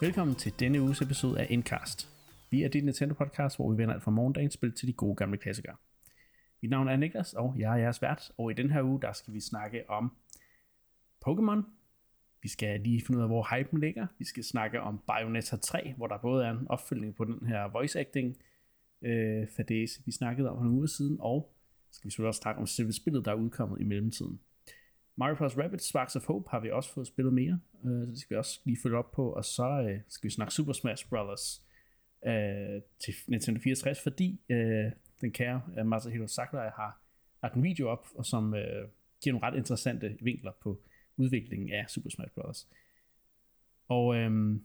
Velkommen til denne uges episode af Endcast. Vi er dit Nintendo podcast, hvor vi vender alt fra morgendagens spil til de gode gamle klassikere. Mit navn er Niklas, og jeg er jeres vært, og i den her uge, der skal vi snakke om Pokémon. Vi skal lige finde ud af, hvor hypen ligger. Vi skal snakke om Bayonetta 3, hvor der både er en opfølgning på den her voice acting øh, fadese, vi snakkede om for nogle uger siden, og skal vi selvfølgelig også snakke om selve spillet, der er udkommet i mellemtiden. Mario Bros. Rabbids Sparks of Hope har vi også fået spillet mere, øh, så det skal vi også lige følge op på, og så øh, skal vi snakke Super Smash Bros. Øh, til Nintendo 64, fordi øh, den kære øh, Masahiro Sakurai har lagt en video op, og som øh, giver nogle ret interessante vinkler på udviklingen af Super Smash Bros. Og øh,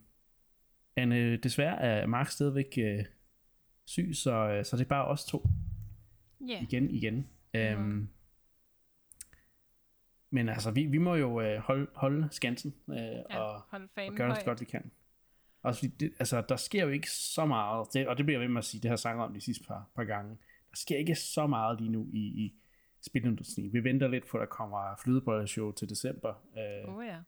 Anne, desværre er Mark stadigvæk øh, syg, så, øh, så det er bare os to. Ja. Igen, igen. Øhm, men altså, vi, vi må jo øh, holde, holde skansen øh, Ja, og, hold og gøre det så godt vi kan. Også fordi det, altså, der sker jo ikke så meget, det, og det bliver jeg ved med at sige, det jeg sagt om de sidste par, par gange. Der sker ikke så meget lige nu i, i spilindustrien. Vi venter lidt at der kommer flydebolleshow til december. Øh, Oh ja.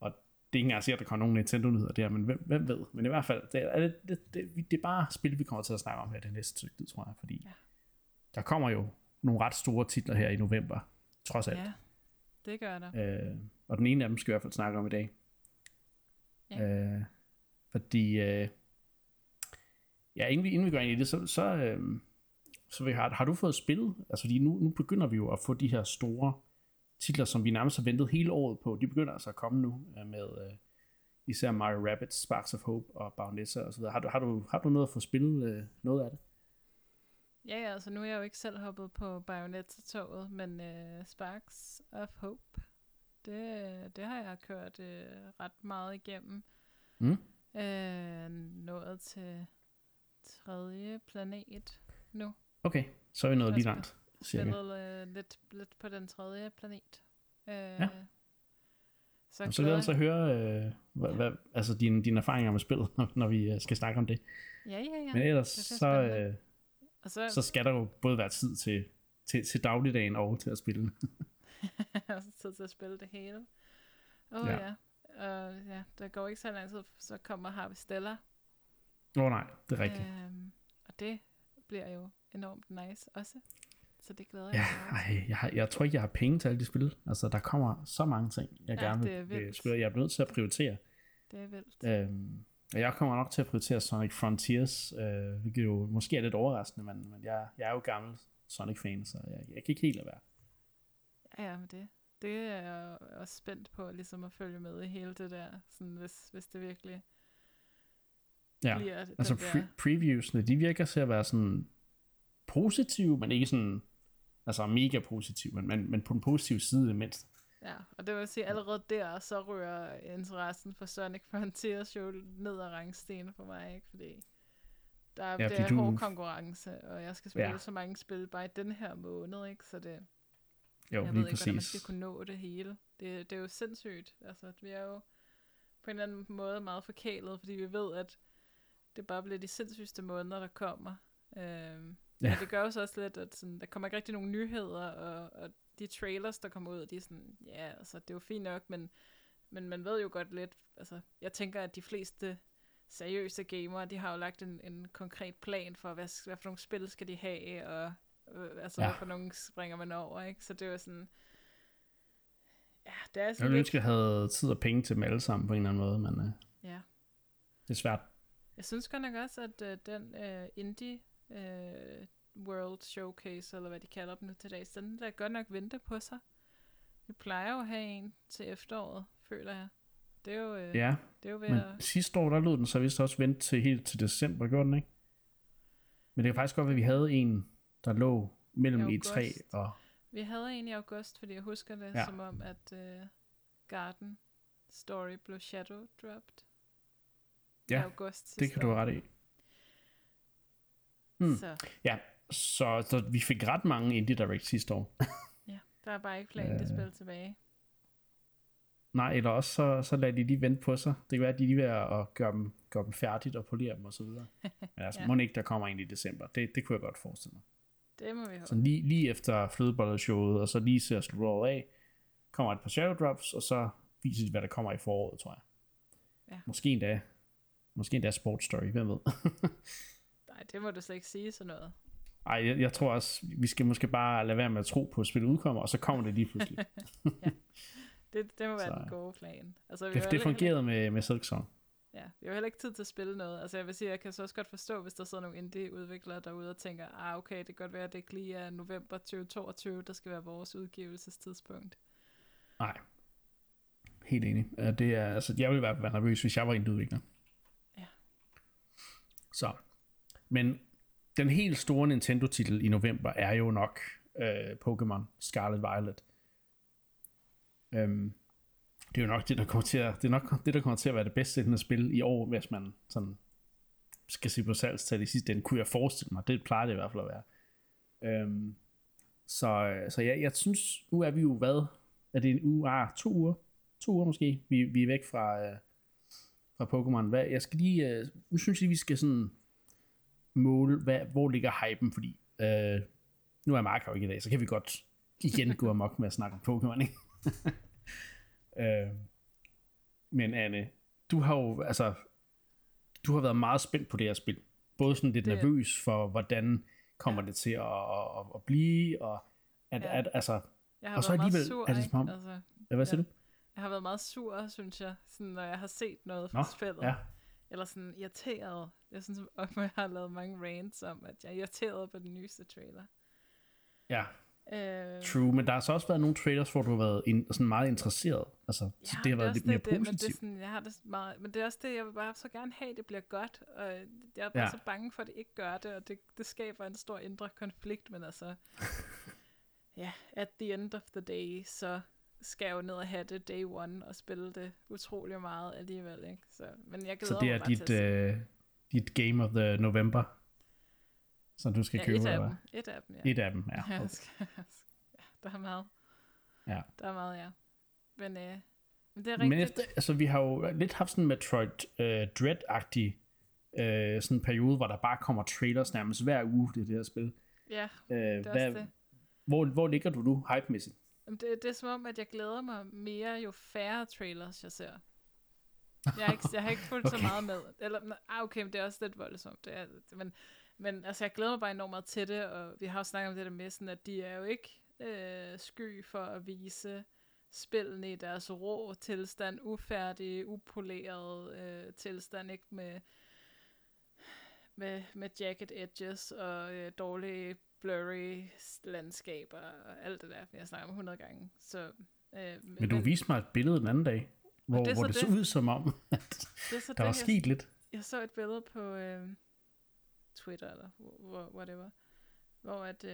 og det er ikke engang sikkert, at der kommer nogle Nintendo-nyheder der, men hvem, hvem ved? Men i hvert fald, det er, det, det, det, det er bare spil, vi kommer til at snakke om her det næste stykke tid, tror jeg, fordi Ja. der kommer jo nogle ret store titler her i november, trods alt. Ja, det gør der. Øh, og den ene af dem skal vi i hvert fald snakke om i dag. Ja. Øh, fordi, øh, ja, inden vi, inden vi går ind i det, så, så, øh, så vil, har, har du fået spillet, altså fordi nu, nu begynder vi jo at få de her store titler, som vi nærmest har ventet hele året på, de begynder altså at komme nu øh, med øh, især Mario Rabbids, Sparks of Hope og Bayonetta og så videre. Har du, har du, har du noget at få spillet øh, noget af det? Ja, ja, altså nu er jeg jo ikke selv hoppet på Bayonetta-toget, men uh, Sparks of Hope, det, det har jeg kørt uh, ret meget igennem. Mm. Uh, nået til tredje planet nu. Okay, så er vi nået Jeg lige langt. Cirka. Spillet uh, lidt, lidt på den tredje planet. Uh, Ja. Så, Og så vil jeg glæder altså høre, øh, hvad, hvad, altså dine, dine erfaringer med spillet, når, vi øh, skal snakke om det. Ja, ja, ja. Men ellers, er så, øh, Og så, så skal der jo både være tid til, til, til dagligdagen og til at spille. og så tid til at spille det hele. Åh oh, Ja. ja. ja. Uh, ja, der går ikke så lang tid, så kommer Harvestella. Åh oh, nej, det er rigtigt. Øhm, og det bliver jo enormt nice også. Så det glæder Ja, jeg mig ej, jeg, har, jeg tror ikke, jeg har penge til alle de spil. Altså, der kommer så mange ting, jeg Ja, gerne er vil, spille. Jeg er nødt til at prioritere. Det er vildt. Øhm, jeg kommer nok til at prioritere Sonic Frontiers, øh, hvilket jo måske er lidt overraskende, men, men jeg, jeg er jo gammel Sonic-fan, så jeg, jeg kan ikke helt lade være. Ja, men det, det er jeg også spændt på, ligesom at følge med i hele det der, sådan hvis, hvis det virkelig Ja. bliver den Altså der... pre- previewsne, de virker til at være sådan positive, men ikke sådan altså mega positive, men, men, men på den positive side i det mindste. Ja, og det vil sige, allerede der, så rører interessen for Sonic Frontiers jo ned ad rangstenen for mig, ikke? Fordi der er, Ja, fordi det er du- hård konkurrence, og jeg skal spille Ja. så mange spil bare i den her måned, ikke? Så det, Jo, jeg ved ikke, hvordan man skal kunne nå det hele. Det, det er jo sindssygt. Altså, vi er jo på en eller anden måde meget forkælet, fordi vi ved, at det bare bliver de sindssygste måneder, der kommer. Øhm, ja. Men det gør jo så også lidt, at sådan, der kommer ikke rigtig nogen nyheder, og, og de trailers, der kommer ud, de er sådan, ja, altså, det er jo fint nok, men, men man ved jo godt lidt, altså, jeg tænker, at de fleste seriøse gamere, de har jo lagt en, en konkret plan for, hvad, hvad for nogle spil skal de have, og øh, altså, Ja. hvad for nogle springer man over, ikke? Så det er jo sådan, ja, det er Jeg sådan ville lidt, ønske, jeg havde tid og penge til dem alle sammen på en eller anden måde, men uh, ja. det er svært. Jeg synes godt nok også, at øh, den øh, indie øh, World Showcase, eller hvad de kalder dem nu til dags, den der godt nok venter på sig. Vi plejer jo at have en til efteråret, føler jeg. Det er jo, øh, Ja, det er jo ved men at... sidste år, der lød den så vist også vente til helt til december, gjorde den ikke? Men det kan faktisk godt være, at vi havde en, der lå mellem I E3 august. og... Vi havde en i august, fordi jeg husker det Ja. som om, at øh, Garden Story blev shadow dropped Ja, august det kan du have ret i. Hmm. Så Ja, så, så vi fik ret mange Indie Direct sidste år. ja, der er bare ikke flere Øh. øh. spil tilbage. Nej, eller også så, så lader de lige vente på sig. Det kan være, at de lige ved at gøre dem, gøre dem færdigt og polere dem og så videre. Men altså, ja. Må ikke, der kommer en i december. Det, det kunne jeg godt forestille mig. Det må vi håbe. Så lige, lige efter flødebolleshowet, og så lige ser slutte året af, kommer et par shadow drops, og så viser de, hvad der kommer i foråret, tror jeg. Ja. Måske endda, måske endda Sports Story, hvem ved. Nej, det må du slet ikke sige sådan noget. Ej, jeg, jeg tror også, vi skal måske bare lade være med at tro på, at spillet udkommer, og så kommer det lige pludselig. Det, det må være Så- den gode plan. Altså, vi det, det heller ikke- fungerede med, med Silksong. Ja, vi har heller ikke tid til at spille noget. Altså jeg vil sige, jeg kan så også godt forstå, hvis der sidder nogle indie-udviklere derude og tænker, ah okay, det kan godt være, at det ikke lige er november 2022, der skal være vores udgivelsestidspunkt. Nej. Helt enig. Ja, Det er, altså, jeg ville være nervøs, hvis jeg var indudvikler. Ja. Så. Men den helt store Nintendo-titel i november er jo nok øh, Pokémon Scarlet Violet. Øhm, det er jo nok det, der kommer til at, det er nok det, der kommer til at være det bedste sælgende spil i år, hvis man sådan skal se på salgstal i sidste ende, kunne jeg forestille mig. Det plejer det i hvert fald at være. Øhm, så, øh, så ja, jeg synes, nu er vi jo hvad? Er det en uge? Ah, to uger? To uger måske. Vi, vi er væk fra, øh, fra Pokémon. Hvad, jeg skal lige, øh, nu synes jeg, vi skal sådan måle, hvad, hvor ligger hypen, fordi øh, nu er Mark jo ikke i dag, så kan vi godt igen gå amok med at snakke om Pokémon, ikke? øh, men Anne, du har jo, altså, du har været meget spændt på det her spil. Både sådan lidt Det- nervøs for, hvordan kommer Ja. det til at, at, at blive, og at, Ja. at, altså, Jeg har Og så været meget alligevel sur, er det som om-? Altså, hvad siger Ja. du? jeg har været meget sur, synes jeg, sådan, når jeg har set noget fra Nå, spillet. ja. Eller sådan irriteret. Jeg synes, at jeg har lavet mange rants om, at jeg er irriteret på den nyeste trailer. Ja, Øh, true, men der har så også været nogle trailers, hvor du har været in, sådan meget interesseret. Altså, ja, så det har været lidt mere det, det, men det er positivt. sådan, jeg har det meget, men det er også det, jeg vil bare så gerne have, det bliver godt, og jeg er bare Ja. ja. så bange for, at det ikke gør det, og det, det skaber en stor indre konflikt, men altså, ja, at the end of the day, så skal jeg jo ned og have det day one, og spille det utrolig meget alligevel, ikke? Så, men jeg glæder Så det mig er bare dit, til øh, dit game of the November, som du skal ja, købe, et af eller dem, et af dem, ja. Et af dem, ja. Ja, Okay. skal- ja, der er meget. Ja. Der er meget, ja. Men, øh, men det er rigtigt. Men efter, altså, vi har jo lidt haft sådan Metroid øh, Dread-agtig øh, sådan en periode, hvor der bare kommer trailers nærmest hver uge, det, det her spil. Ja, Øh, det er hvad, det. Hvor, hvor ligger du nu, hype-mæssigt? Det, det er som om, at jeg glæder mig mere, jo færre trailers jeg ser. Jeg har ikke, jeg har ikke fulgt okay. så meget med. Eller, ah, okay, men det er også lidt voldsomt. Det er, men, men altså, jeg glæder mig bare enormt meget til det, og vi har jo snakket om det der med, sådan, at de er jo ikke øh, sky for at vise spillene i deres rå tilstand, ufærdige, upoleret øh, tilstand, ikke med, med, med jacket edges og øh, dårlige blurry landskaber og alt det der, vi har snakket om 100 gange. Så, øh, Men du viste mig et billede den anden dag, hvor det det, hvor så det så det. ud som om, at det er så der var det, jeg, sket lidt. jeg så et billede på øh, Twitter, eller whatever, hvor at, øh,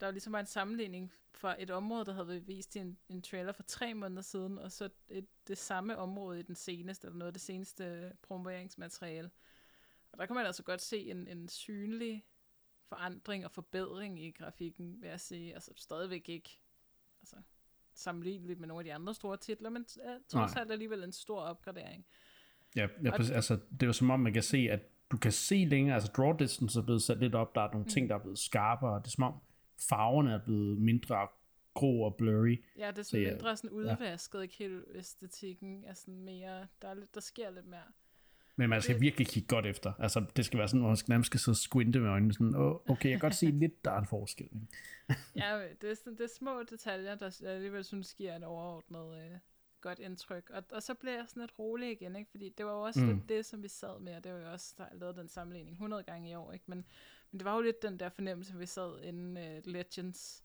der var ligesom var en sammenligning fra et område, der havde været vist i en, en trailer for tre måneder siden, og så et, det samme område i den seneste, eller noget af det seneste promoveringsmateriale. Og der kan man altså godt se en, en synlig forandring og forbedring i grafikken, vil jeg sige. Altså stadigvæk ikke altså, sammenligneligt med nogle af de andre store titler, men uh, trods alt alligevel en stor opgradering. Ja, ja Og- altså, det er jo som om, man kan se, at du kan se længere, altså draw distance er blevet sat lidt op, der er nogle Mm. ting, der er blevet skarpere, det er som om farverne er blevet mindre grå og blurry. Ja, det er Så sådan ja, mindre sådan udvasket, ikke helt æstetikken er sådan mere, der, er lidt, der sker lidt mere. Men man skal virkelig kigge godt efter. Altså, det skal være sådan, hvor man skal, nærmest skal sidde og squinte med øjnene. Sådan, oh, okay, jeg kan godt se lidt, der er en forskel. ikke? Ja, det er, sådan, det er små detaljer, der jeg alligevel synes giver et overordnet øh, godt indtryk. Og, og så bliver jeg sådan lidt rolig igen, ikke? fordi det var jo også Mm. lidt det, som vi sad med, og det var jo også, der lavet den sammenligning 100 gange i år. Ikke? Men, men det var jo lidt den der fornemmelse, vi sad inden uh, Legends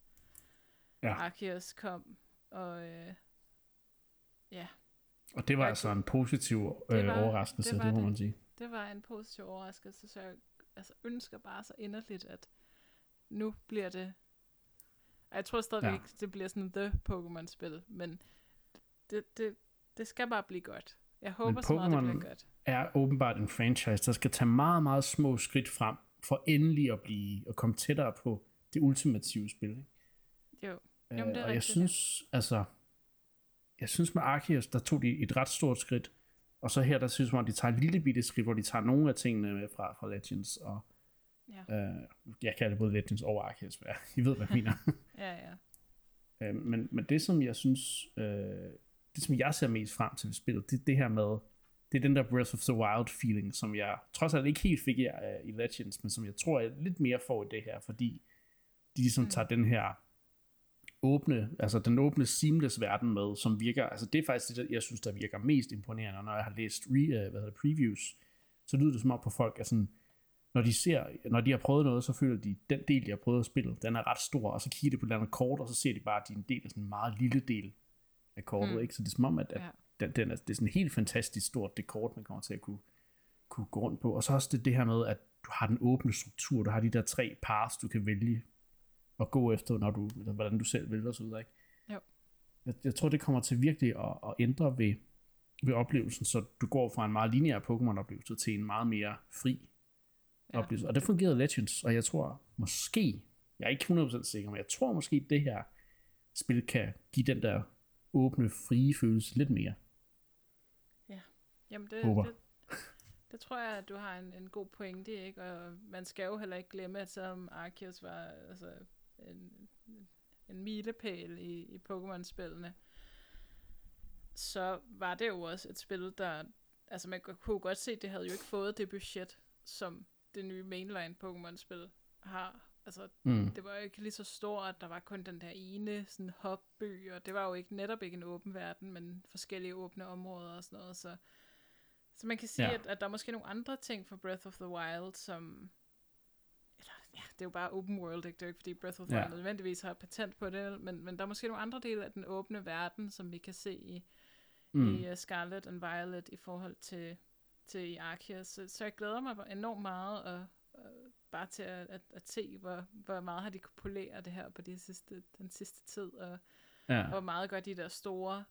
Ja. Arceus kom, og øh, ja, Og det var altså en positiv øh, var- overraskelse, det det, må det. man sige. det var en positiv overraskelse, så jeg altså, ønsker bare så inderligt, at nu bliver det... Jeg tror stadigvæk Ja. ikke, det bliver sådan the Pokémon-spil, men det, det, det skal bare blive godt. Jeg håber så meget, det bliver godt. er åbenbart en franchise, der skal tage meget, meget små skridt frem, for endelig at blive, at komme tættere på det ultimative spil. Ikke? Jo, Øh, Jamen, det er og jeg synes, altså, jeg synes med Arceus, der tog de et ret stort skridt, og så her, der synes man, at de tager et lille bitte skridt, hvor de tager nogle af tingene med fra, fra Legends, og ja. øh, jeg kalder det både Legends og Arceus, hvad I ved, hvad jeg mener. Ja, ja. Øh, men, men det, som jeg synes, øh, det som jeg ser mest frem til ved spillet, det det her med, det er den der Breath of the Wild feeling, som jeg trods alt ikke helt fik i, uh, i Legends, men som jeg tror, jeg lidt mere får i det her, fordi de ligesom mm. tager den her åbne, altså den åbne seamless verden med, som virker, altså det er faktisk det, jeg synes, der virker mest imponerende, når jeg har læst re, uh, hvad hedder det, previews, så lyder det som om på folk, at sådan, når de ser, når de har prøvet noget, så føler de, den del, de har prøvet at spille, den er ret stor, og så kigger de på et andet kort, og så ser de bare, at de er en del af sådan en meget lille del af kortet, mm. ikke? Så det er som om, at, at ja. den, den er, det er sådan helt fantastisk stort, det kort, man kommer til at kunne, kunne gå rundt på. Og så også det, det her med, at du har den åbne struktur, du har de der tre paths, du kan vælge at gå efter, når du, eller hvordan du selv vælger så videre, ikke? Jo. Jeg, jeg tror, det kommer til virkelig at, at ændre ved, ved oplevelsen, så du går fra en meget lineær Pokémon-oplevelse til en meget mere fri ja. oplevelse. Og det fungerede Legends, og jeg tror måske, jeg er ikke 100% sikker, men jeg tror måske, det her spil kan give den der åbne, frie følelse lidt mere. Ja, jamen det, Håber. det, det tror jeg, at du har en, en god pointe, ikke? Og man skal jo heller ikke glemme, at selvom Arceus var altså, en, en milepæl i, i Pokémon-spillene, så var det jo også et spil, der... Altså man kunne godt se, at det havde jo ikke fået det budget, som det nye mainline Pokémon-spil har. Altså, mm. det var jo ikke lige så stort, der var kun den der ene sådan hopby, og det var jo ikke netop ikke en åben verden, men forskellige åbne områder og sådan noget, så, så man kan sige, ja. at, at der er måske nogle andre ting for Breath of the Wild, som, ja, det er jo bare open world, ikke? Det er jo ikke, fordi Breath of the ja. Wild nødvendigvis har patent på det, men, men der er måske nogle andre dele af den åbne verden, som vi kan se i, mm. i uh, Scarlet and Violet i forhold til, til i Arceus. Så, så jeg glæder mig enormt meget og, og bare til at, at, at se, hvor, hvor meget har de kunne polere det her på de sidste, den sidste tid, og, ja. hvor meget gør de der store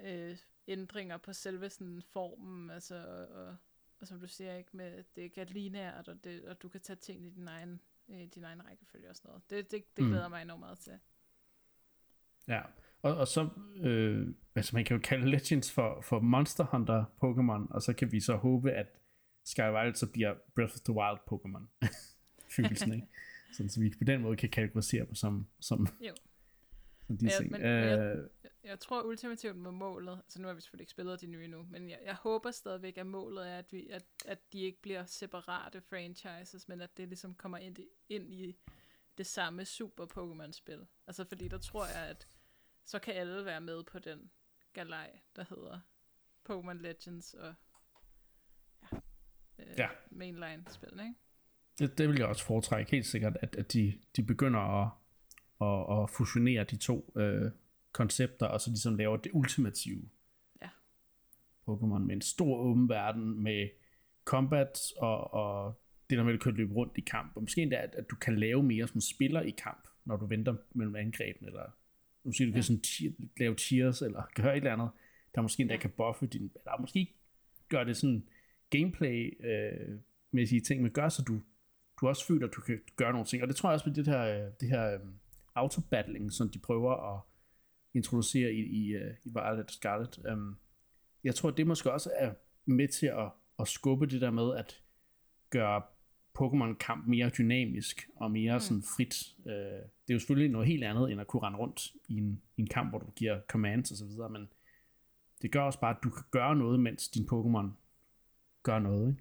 øh, ændringer på selve sådan formen, altså, og, og, og som du siger, ikke med, det er ikke lineært, og, det, og du kan tage ting i din egen, i din egen rækkefølge og sådan noget. Det, det, det glæder mm. mig enormt meget til. Ja, og, og så, øh, altså man kan jo kalde Legends for, for Monster Hunter Pokémon, og så kan vi så håbe, at Skyward så bliver Breath of the Wild Pokémon. Følelsen, ikke? Sådan, så vi på den måde kan kategorisere dem som, som, jo. som de ja, ting. Men, uh, jeg, jeg tror ultimativt med målet, altså nu har vi selvfølgelig ikke spillet de nye nu, men jeg, jeg håber stadigvæk, at målet er, at, vi, at, at de ikke bliver separate franchises, men at det ligesom kommer ind, ind i det samme super Pokémon-spil. Altså fordi der tror jeg, at så kan alle være med på den galej, der hedder Pokémon Legends og ja, øh, ja. mainline-spil, ikke? Det, det vil jeg også foretrække helt sikkert, at, at de, de begynder at, at, at fusionere de to øh, koncepter, og så ligesom laver det ultimative ja. Pokémon med en stor åben verden, med combat og, og det der med, at du kan løbe rundt i kamp, og måske endda, at, at du kan lave mere som spiller i kamp, når du venter mellem angrebene, eller Måske du ja. kan sådan t- lave cheers, eller gøre et eller andet, der måske endda ja. kan buffe din, eller måske gøre det sådan gameplay øh, ting, men gør så du, du også føler, at du kan gøre nogle ting. Og det tror jeg også med det her, øh, det her um, autobattling, som de prøver at introducere i, i, uh, i Violet Scarlet. Um, jeg tror, det måske også er med til at, at skubbe det der med at gøre Pokémon-kamp mere dynamisk og mere mm. sådan frit. Øh, det er jo selvfølgelig noget helt andet, end at kunne rende rundt i en, i en kamp, hvor du giver commands og så videre, men det gør også bare, at du kan gøre noget, mens din Pokémon gør noget.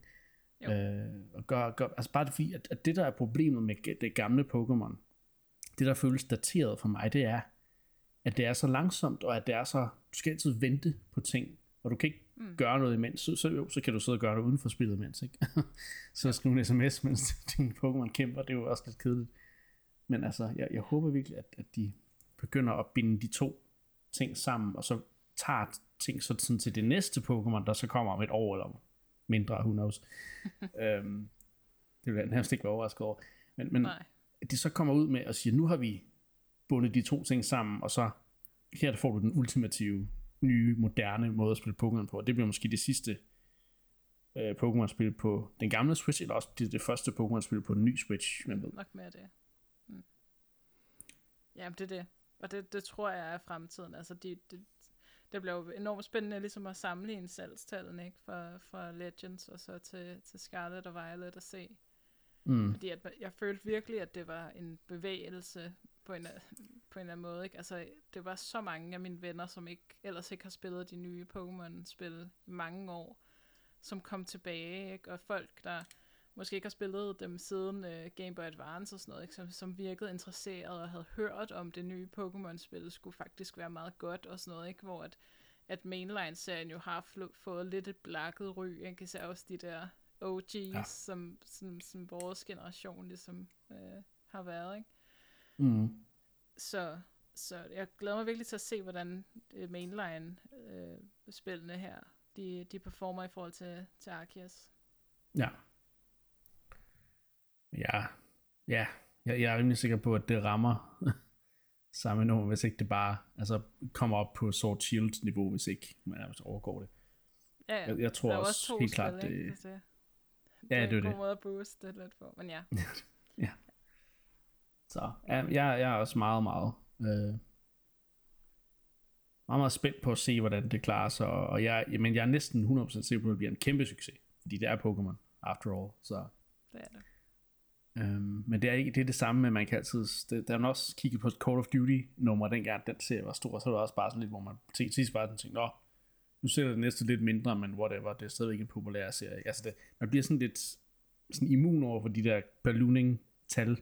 Ikke? Øh, og gør, gør, altså bare det fordi, at, at det der er problemet med det gamle Pokémon, det der føles dateret for mig, det er, at det er så langsomt, og at det er så, du skal altid vente på ting, og du kan ikke mm. gøre noget imens, så, så, jo, så kan du sidde og gøre det uden for spillet imens, ikke? så skrive en sms, mens din Pokémon kæmper, det er jo også lidt kedeligt. Men altså, jeg, jeg håber virkelig, at, at de begynder at binde de to ting sammen, og så tager ting så sådan til det næste Pokémon, der så kommer om et år eller mindre, who knows. øhm, det vil jeg nærmest ikke være overrasket over. Men, men at de så kommer ud med at sige, nu har vi bundet de to ting sammen, og så her får du den ultimative nye, moderne måde at spille Pokémon på. Og det bliver måske det sidste øh, Pokémon-spil på den gamle Switch, eller også det, det første Pokémon-spil på en ny Switch, man ved. Nok mere det. Mm. Jamen, det er det. Og det, det tror jeg er fremtiden. Altså, de, de, det bliver jo enormt spændende ligesom at sammenligne salgstallene ikke? Fra, fra Legends og så til, til Scarlet og Violet at se. Mm. Fordi at, jeg følte virkelig, at det var en bevægelse på en, på en eller anden måde. Ikke? Altså, det var så mange af mine venner, som ikke ellers ikke har spillet de nye Pokémon-spil i mange år, som kom tilbage, ikke? og folk, der måske ikke har spillet dem siden uh, Game Boy Advance og sådan noget, ikke? Som, som virkede interesseret og havde hørt om det nye Pokémon-spil, skulle faktisk være meget godt og sådan noget, ikke? hvor at, at Mainline-serien jo har fået lidt et blakket ry, ikke? især også de der OG's, ja. som, som, som vores generation ligesom uh, har været. Ikke? Mm. Så, så jeg glæder mig virkelig til at se, hvordan mainline-spillene øh, her, de, de performer i forhold til, til Arceus. Ja. Ja, ja. Jeg, jeg er rimelig sikker på, at det rammer samme nummer, hvis ikke det bare altså, kommer op på Sword Shield niveau, hvis ikke man nærmest overgår det. Ja, ja. Jeg, jeg tror også, også helt klart, det, det, det, ja, det er en god det. måde at booste det lidt på, men ja. ja. Så ja, jeg, jeg er også meget, meget, øh, meget, meget spændt på at se, hvordan det klarer sig, og jeg, men jeg er næsten 100% sikker på, at det bliver en kæmpe succes, fordi det er Pokémon, after all, så... Det er det. Øhm, men det er ikke det, er det samme med, man kan altid, det, der er også kigget på Call of Duty nummer dengang, den serie var stor, så var det også bare sådan lidt, hvor man til sidst bare sådan tænkte, nå, nu ser det næste lidt mindre, men whatever, det er stadigvæk en populær serie. Altså det, man bliver sådan lidt sådan immun over for de der ballooning-tal,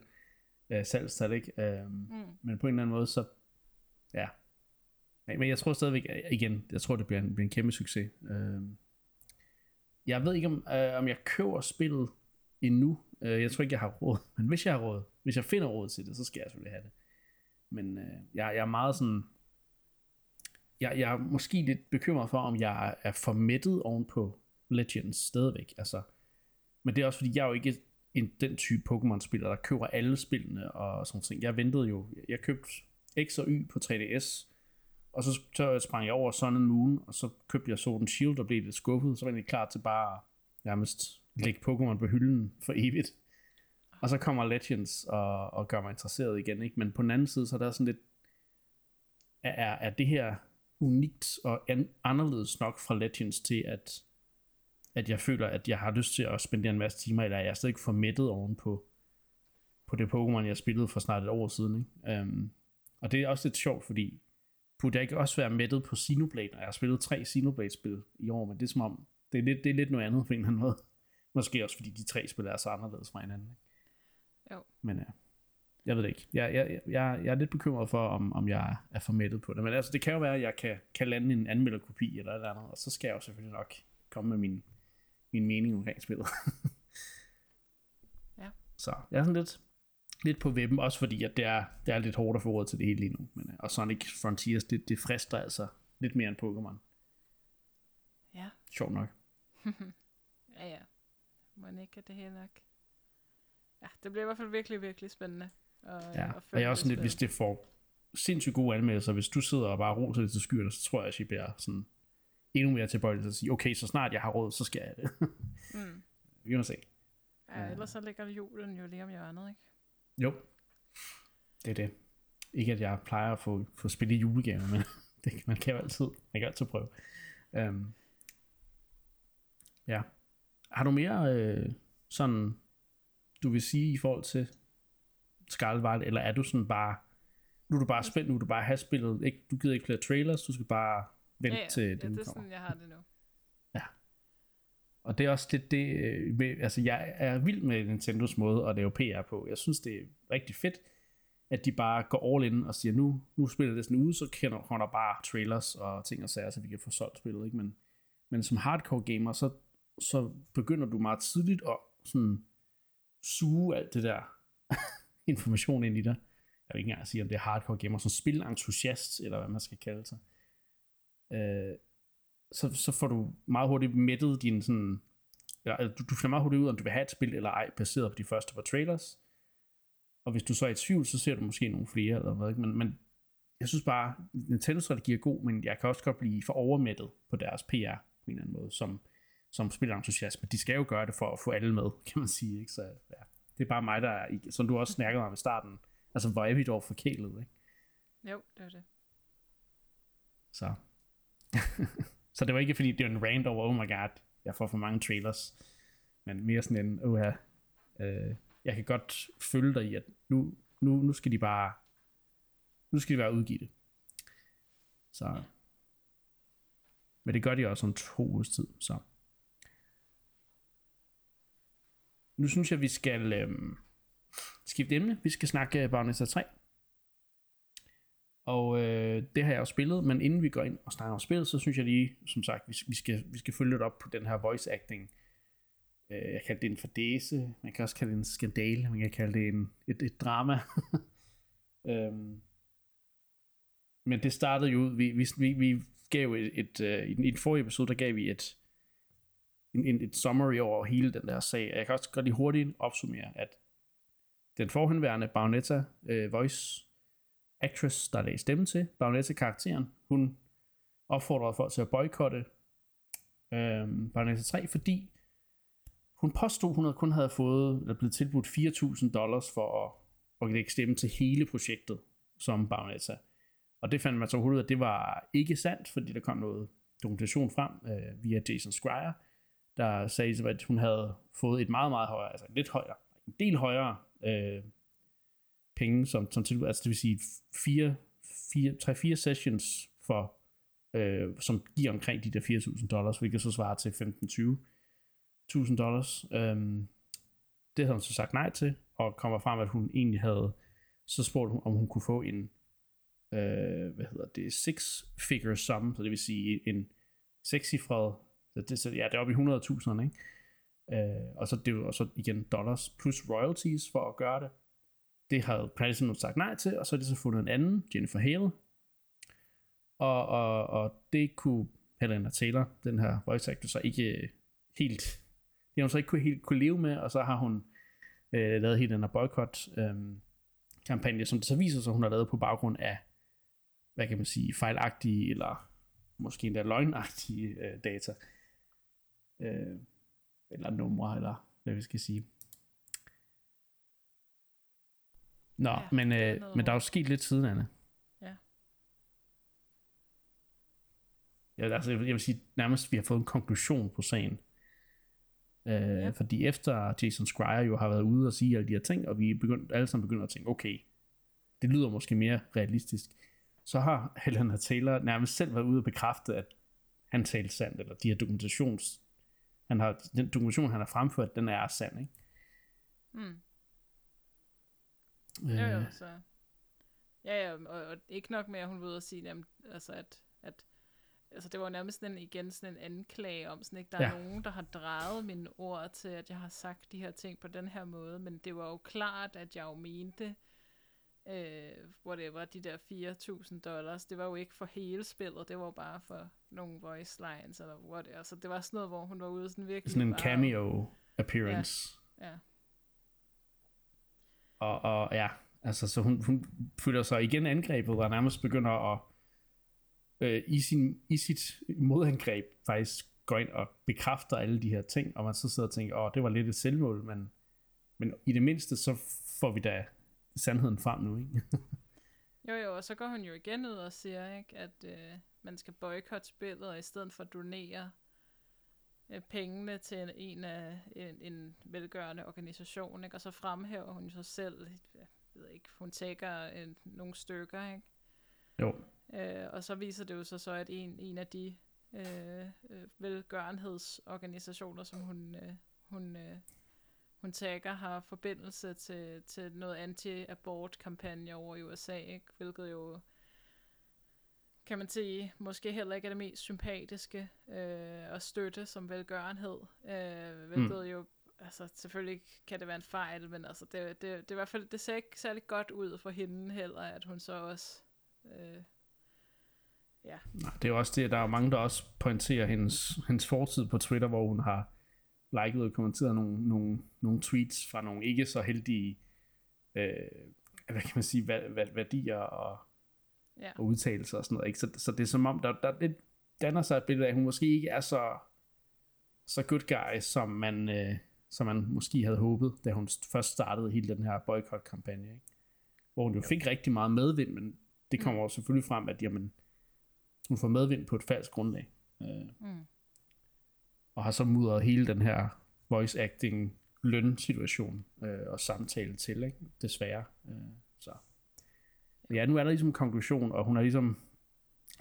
øh, salgstal, ikke? Øhm, mm. Men på en eller anden måde, så ja. Men jeg tror stadigvæk, igen, jeg tror, det bliver en, bliver en kæmpe succes. Øhm, jeg ved ikke, om, øh, om jeg køber spillet endnu. Øh, jeg tror ikke, jeg har råd. Men hvis jeg har råd, hvis jeg finder råd til det, så skal jeg selvfølgelig have det. Men øh, jeg, jeg er meget sådan... Jeg, jeg er måske lidt bekymret for, om jeg er for mættet oven på Legends stadigvæk. Altså, men det er også fordi, jeg er jo ikke en, den type Pokémon-spiller, der køber alle spillene og sådan ting. Jeg ventede jo, jeg købte X og Y på 3DS, og så, så sprang jeg over Sun and Moon, og så købte jeg Sword and Shield og blev lidt skuffet, så var jeg klar til bare nærmest lægge Pokémon på hylden for evigt. Og så kommer Legends og, og gør mig interesseret igen, ikke? Men på den anden side, så er der sådan lidt, er, er det her unikt og an, anderledes nok fra Legends til, at at jeg føler, at jeg har lyst til at spendere en masse timer, eller jeg er stadig for mættet oven på, på det Pokémon, jeg spillede for snart et år siden. Ikke? Um, og det er også lidt sjovt, fordi burde jeg ikke også være mættet på Xenoblade, og jeg har spillet tre Xenoblade-spil i år, men det er som om, det er lidt, det er lidt noget andet på en eller anden måde. Måske også fordi de tre spil er så anderledes fra hinanden. Ikke? Jo. Men ja, jeg ved det ikke. Jeg, jeg, jeg, jeg er lidt bekymret for, om, om jeg er for mættet på det. Men altså, det kan jo være, at jeg kan, kan lande en anmelderkopi eller et eller andet, og så skal jeg jo selvfølgelig nok komme med min min mening omkring spillet. ja. Så jeg er sådan lidt, lidt på webben, også fordi at det, er, det er lidt hårdt at få råd til det hele lige nu. Men, øh, og Sonic Frontiers, det, det frister altså lidt mere end Pokémon. Ja. Sjovt nok. ja, ja. Må ikke, at det hele nok. Ja, det bliver i hvert fald virkelig, virkelig spændende. Og, ja, og, og jeg er også sådan lidt, hvis det får sindssygt gode anmeldelser, hvis du sidder og bare roser det til skyerne, så tror jeg, at I bliver sådan endnu mere tilbøjelig til at sige, okay, så snart jeg har råd, så skal jeg det. mm. Vi må se. Ja, ellers så ligger julen jo lige om hjørnet, ikke? Jo, det er det. Ikke at jeg plejer at få, få spillet julegave, men det, man kan jo altid, man kan altid prøve. Um, ja. Har du mere øh, sådan, du vil sige i forhold til Scarlet eller er du sådan bare, nu er du bare spændt, nu er du bare have spillet, ikke, du gider ikke flere trailers, du skal bare Vent ja, ja. til ja, den det er sådan, jeg har det nu. Ja. Og det er også lidt det, øh, altså jeg er vild med Nintendos måde at lave PR på. Jeg synes, det er rigtig fedt, at de bare går all in og siger, nu, nu spiller det sådan ud, så kommer der bare trailers og ting og sager, så vi kan få solgt spillet. Ikke? Men, men som hardcore gamer, så, så begynder du meget tidligt at sådan suge alt det der information ind i dig. Jeg vil ikke engang sige, om det er hardcore gamer, som spilentusiast, eller hvad man skal kalde sig øh, så, så får du meget hurtigt mættet din sådan, ja, du, du finder meget hurtigt ud, om du vil have et spil eller ej, baseret på de første par trailers. Og hvis du så er i tvivl, så ser du måske nogle flere, eller hvad, men, men jeg synes bare, Nintendo-strategi er god, men jeg kan også godt blive for overmættet på deres PR på en eller anden måde, som, som spilentusiast. Men de skal jo gøre det for at få alle med, kan man sige. Ikke? Så ja, det er bare mig, der er, som du også snakkede om i starten, altså hvor er vi dog forkælet, ikke? Jo, det er det. Så så det var ikke fordi, det var en rant over, oh my god, jeg får for mange trailers. Men mere sådan en, oh ja, øh, jeg kan godt følge dig i, at nu, nu, nu skal de bare nu skal de bare udgive det. Så. Men det gør de også om to ugers tid, så. Nu synes jeg, vi skal øh, skifte emne. Vi skal snakke Bayonetta 3. Og øh, det har jeg jo spillet, men inden vi går ind og snakker om spillet, så synes jeg lige, som sagt, vi, vi, skal, vi skal følge lidt op på den her voice acting. Øh, jeg kalder det en fadese, man kan også kalde det en skandale, man kan kalde det en, et, et drama. øhm, men det startede jo ud, vi, vi, vi, vi gav et, et, uh, i, den, i den forrige episode, der gav vi et, en, en, et summary over hele den der sag. Jeg kan også godt lige hurtigt opsummere, at den forhenværende Baronetta øh, voice actress, der lagde stemme til Baronetta-karakteren, hun opfordrede folk til at boykotte øh, Baronetta 3, fordi hun påstod, hun kun havde fået, eller blevet tilbudt 4.000 dollars for at, at lægge stemme til hele projektet som Baronetta. Og det fandt man så hurtigt, at det var ikke sandt, fordi der kom noget dokumentation frem øh, via Jason Schreier, der sagde, at hun havde fået et meget, meget højere, altså lidt højere, en del højere øh, penge som, som tilbud, altså det vil sige 4, 4, 3-4 sessions for, øh, som giver omkring de der 4.000 dollars, hvilket så svarer til 15-20.000 dollars. Øhm, det havde hun så sagt nej til, og kommer frem, at hun egentlig havde, så spurgte hun, om hun kunne få en, øh, hvad hedder det, six figure sum, så det vil sige en sekscifret, det, så, ja, det er oppe i 100.000, ikke? Øh, og så det og så igen dollars plus royalties for at gøre det. Det havde Pattinson sagt nej til, og så er det så fundet en anden, Jennifer Hale. Og, og, og det kunne Helena Taylor, den her voice actor, så ikke øh, helt, det har hun så ikke kunne, helt kunne leve med, og så har hun øh, lavet hele den her boykot øh, kampagne, som det så viser sig, hun har lavet på baggrund af, hvad kan man sige, fejlagtige, eller måske endda løgnagtige øh, data. Øh, eller numre, eller hvad vi skal sige. Nå, ja, men, øh, men der er jo sket lidt siden, Anne. Ja. Ja, altså, jeg vil sige, nærmest vi har fået en konklusion på sagen. Øh, ja. Fordi efter Jason Schreier jo har været ude og sige alle de her ting, og vi er begyndt, alle sammen begynder at tænke, okay, det lyder måske mere realistisk, så har Helena Taylor nærmest selv været ude og bekræfte, at han talte sandt, eller de her dokumentations, han har, den dokumentation, han har fremført, den er sand, ikke? Mm. Øh. Jo, jo, så... Ja, ja, og, og ikke nok med, at hun ude og sige, jamen, altså, at, at altså, det var nærmest sådan, igen sådan en anklage om, sådan, ikke? der er ja. nogen, der har drejet mine ord til, at jeg har sagt de her ting på den her måde, men det var jo klart, at jeg jo mente, øh, whatever, de der 4.000 dollars, det var jo ikke for hele spillet, det var bare for nogle voice lines, eller whatever, så det var sådan noget, hvor hun var ude sådan virkelig Sådan en bare, cameo appearance. Ja, ja. Og, og ja, altså så hun, hun føler sig igen angrebet, og nærmest begynder at øh, i, sin, i sit modangreb faktisk går ind og bekræfter alle de her ting, og man så sidder og tænker, åh, det var lidt et selvmål, men, men i det mindste, så får vi da sandheden frem nu, ikke? jo, jo, og så går hun jo igen ud og siger, ikke, at øh, man skal boykotte spillet, og i stedet for donere pengene til en af en, en velgørende organisation, ikke? og så fremhæver hun så selv, jeg ved ikke, hun tager en, nogle stykker, ikke? Jo. Øh, og så viser det jo så, så at en, en af de øh, øh, velgørenhedsorganisationer, som hun, øh, hun, øh, hun tager, har forbindelse til, til noget anti-abort-kampagne over i USA, ikke? hvilket jo kan man sige, måske heller ikke er det mest sympatiske øh, at støtte som velgørenhed, øh, hvilket mm. jo, altså selvfølgelig kan det være en fejl, men altså det, det, det, det i hvert fald, det ser ikke særlig godt ud for hende heller, at hun så også, øh, ja. Det er også det, der er mange, der også pointerer hendes, hendes fortid på Twitter, hvor hun har liket og kommenteret nogle, nogle, nogle tweets fra nogle ikke så heldige, øh, hvad kan man sige, værdier og ja. og udtalelser og sådan noget. Ikke? Så, så det er som om, der, der lidt danner sig et billede af, at hun måske ikke er så, så good guy, som man, øh, som man måske havde håbet, da hun først startede hele den her boykot-kampagne. Ikke? Hvor hun jo fik rigtig meget medvind, men det kommer mm. selvfølgelig frem, at jamen, hun får medvind på et falsk grundlag. Øh, mm. Og har så mudret hele den her voice acting lønsituation øh, og samtale til, ikke? desværre. Øh, så ja, nu er der ligesom en konklusion, og hun har ligesom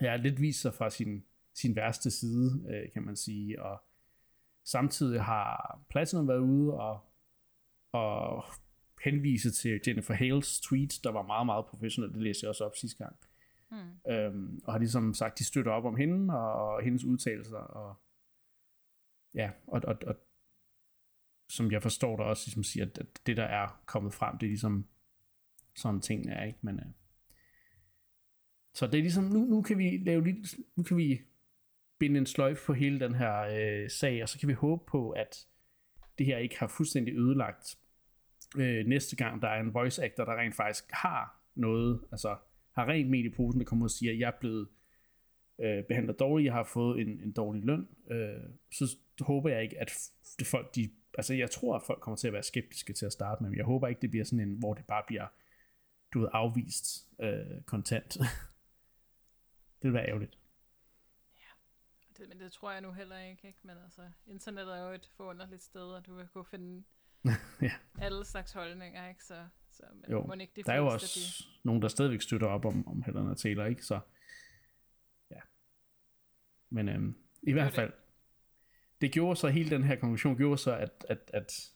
ja, lidt vist sig fra sin, sin værste side, øh, kan man sige, og samtidig har Platinum været ude og, og henvise til Jennifer Hales tweets, der var meget, meget professionelt, det læste jeg også op sidste gang. Mm. Øhm, og har ligesom sagt, de støtter op om hende og, og hendes udtalelser, og ja, og, og, og som jeg forstår der også ligesom siger, at, at det der er kommet frem, det er ligesom sådan ting er, ikke? Men, øh, så det er ligesom, nu, nu kan vi lave lidt, nu kan vi binde en sløjf på hele den her øh, sag, og så kan vi håbe på, at det her ikke har fuldstændig ødelagt øh, næste gang, der er en voice actor, der rent faktisk har noget, altså har rent med i posen, der kommer og siger, at jeg er blevet øh, behandlet dårligt, jeg har fået en, en dårlig løn, øh, så håber jeg ikke, at det folk, de, altså jeg tror, at folk kommer til at være skeptiske til at starte med, men jeg håber ikke, det bliver sådan en, hvor det bare bliver, du ved, afvist øh, kontant. det vil være ærgerligt. Ja, det, men det tror jeg nu heller ikke, ikke? Men altså, internettet er jo et forunderligt sted, og du vil kunne finde ja. alle slags holdninger, ikke? Så, så men jo, må ikke de der er jo også de... nogen, der stadigvæk støtter op om, om Helena Taylor, ikke? Så ja. Men øhm, i hvert fald, det gjorde så, hele den her konklusion gjorde så, at, at, at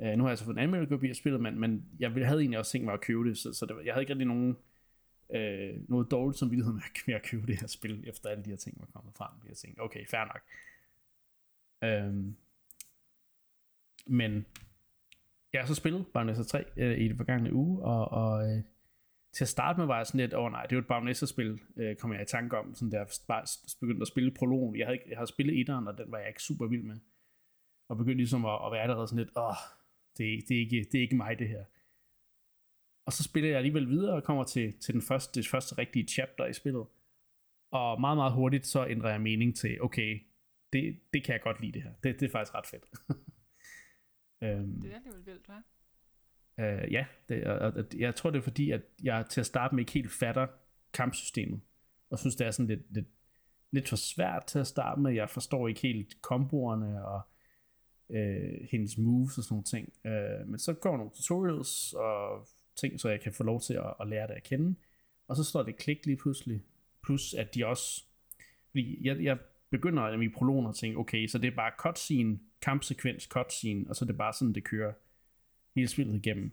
øh, nu har jeg så fået en anmeldelse af spillet, men, men jeg havde egentlig også tænkt mig at købe det, så, så det, jeg havde ikke rigtig nogen øh, noget dårligt som vidtighed med, med at købe det her spil, efter alle de her ting var kommet frem. Jeg tænkte, okay, fair nok. Øhm, men jeg har så spillet Bayonetta 3 øh, i det forgangne uge, og, og øh, til at starte med var jeg sådan lidt, åh oh, nej, det er jo et Bayonetta-spil, øh, kom jeg i tanke om, sådan der bare begyndte at spille prologen. Jeg havde, ikke, jeg havde spillet etteren, og den var jeg ikke super vild med. Og begyndte ligesom at, at være allerede sådan lidt, åh, oh, det, det, er ikke, det er ikke mig det her. Og så spiller jeg alligevel videre og kommer til, til den første, det første rigtige chapter i spillet. Og meget, meget hurtigt så ændrer jeg mening til, okay, det, det kan jeg godt lide det her. Det, det er faktisk ret fedt. øhm, det er alligevel vildt, hva'? Øh, ja, det, og, og, jeg tror det er fordi, at jeg til at starte med ikke helt fatter kampsystemet. Og synes det er sådan lidt, lidt, lidt for svært til at starte med. Jeg forstår ikke helt komboerne og øh, hendes moves og sådan nogle ting. Øh, men så går nogle tutorials og ting, så jeg kan få lov til at, at lære det at kende. Og så står det klik lige pludselig. Plus at de også... Fordi jeg, jeg begynder at i prologen at tænke, okay, så det er bare cutscene, kampsekvens, cutscene, og så er det bare sådan, det kører hele spillet igennem.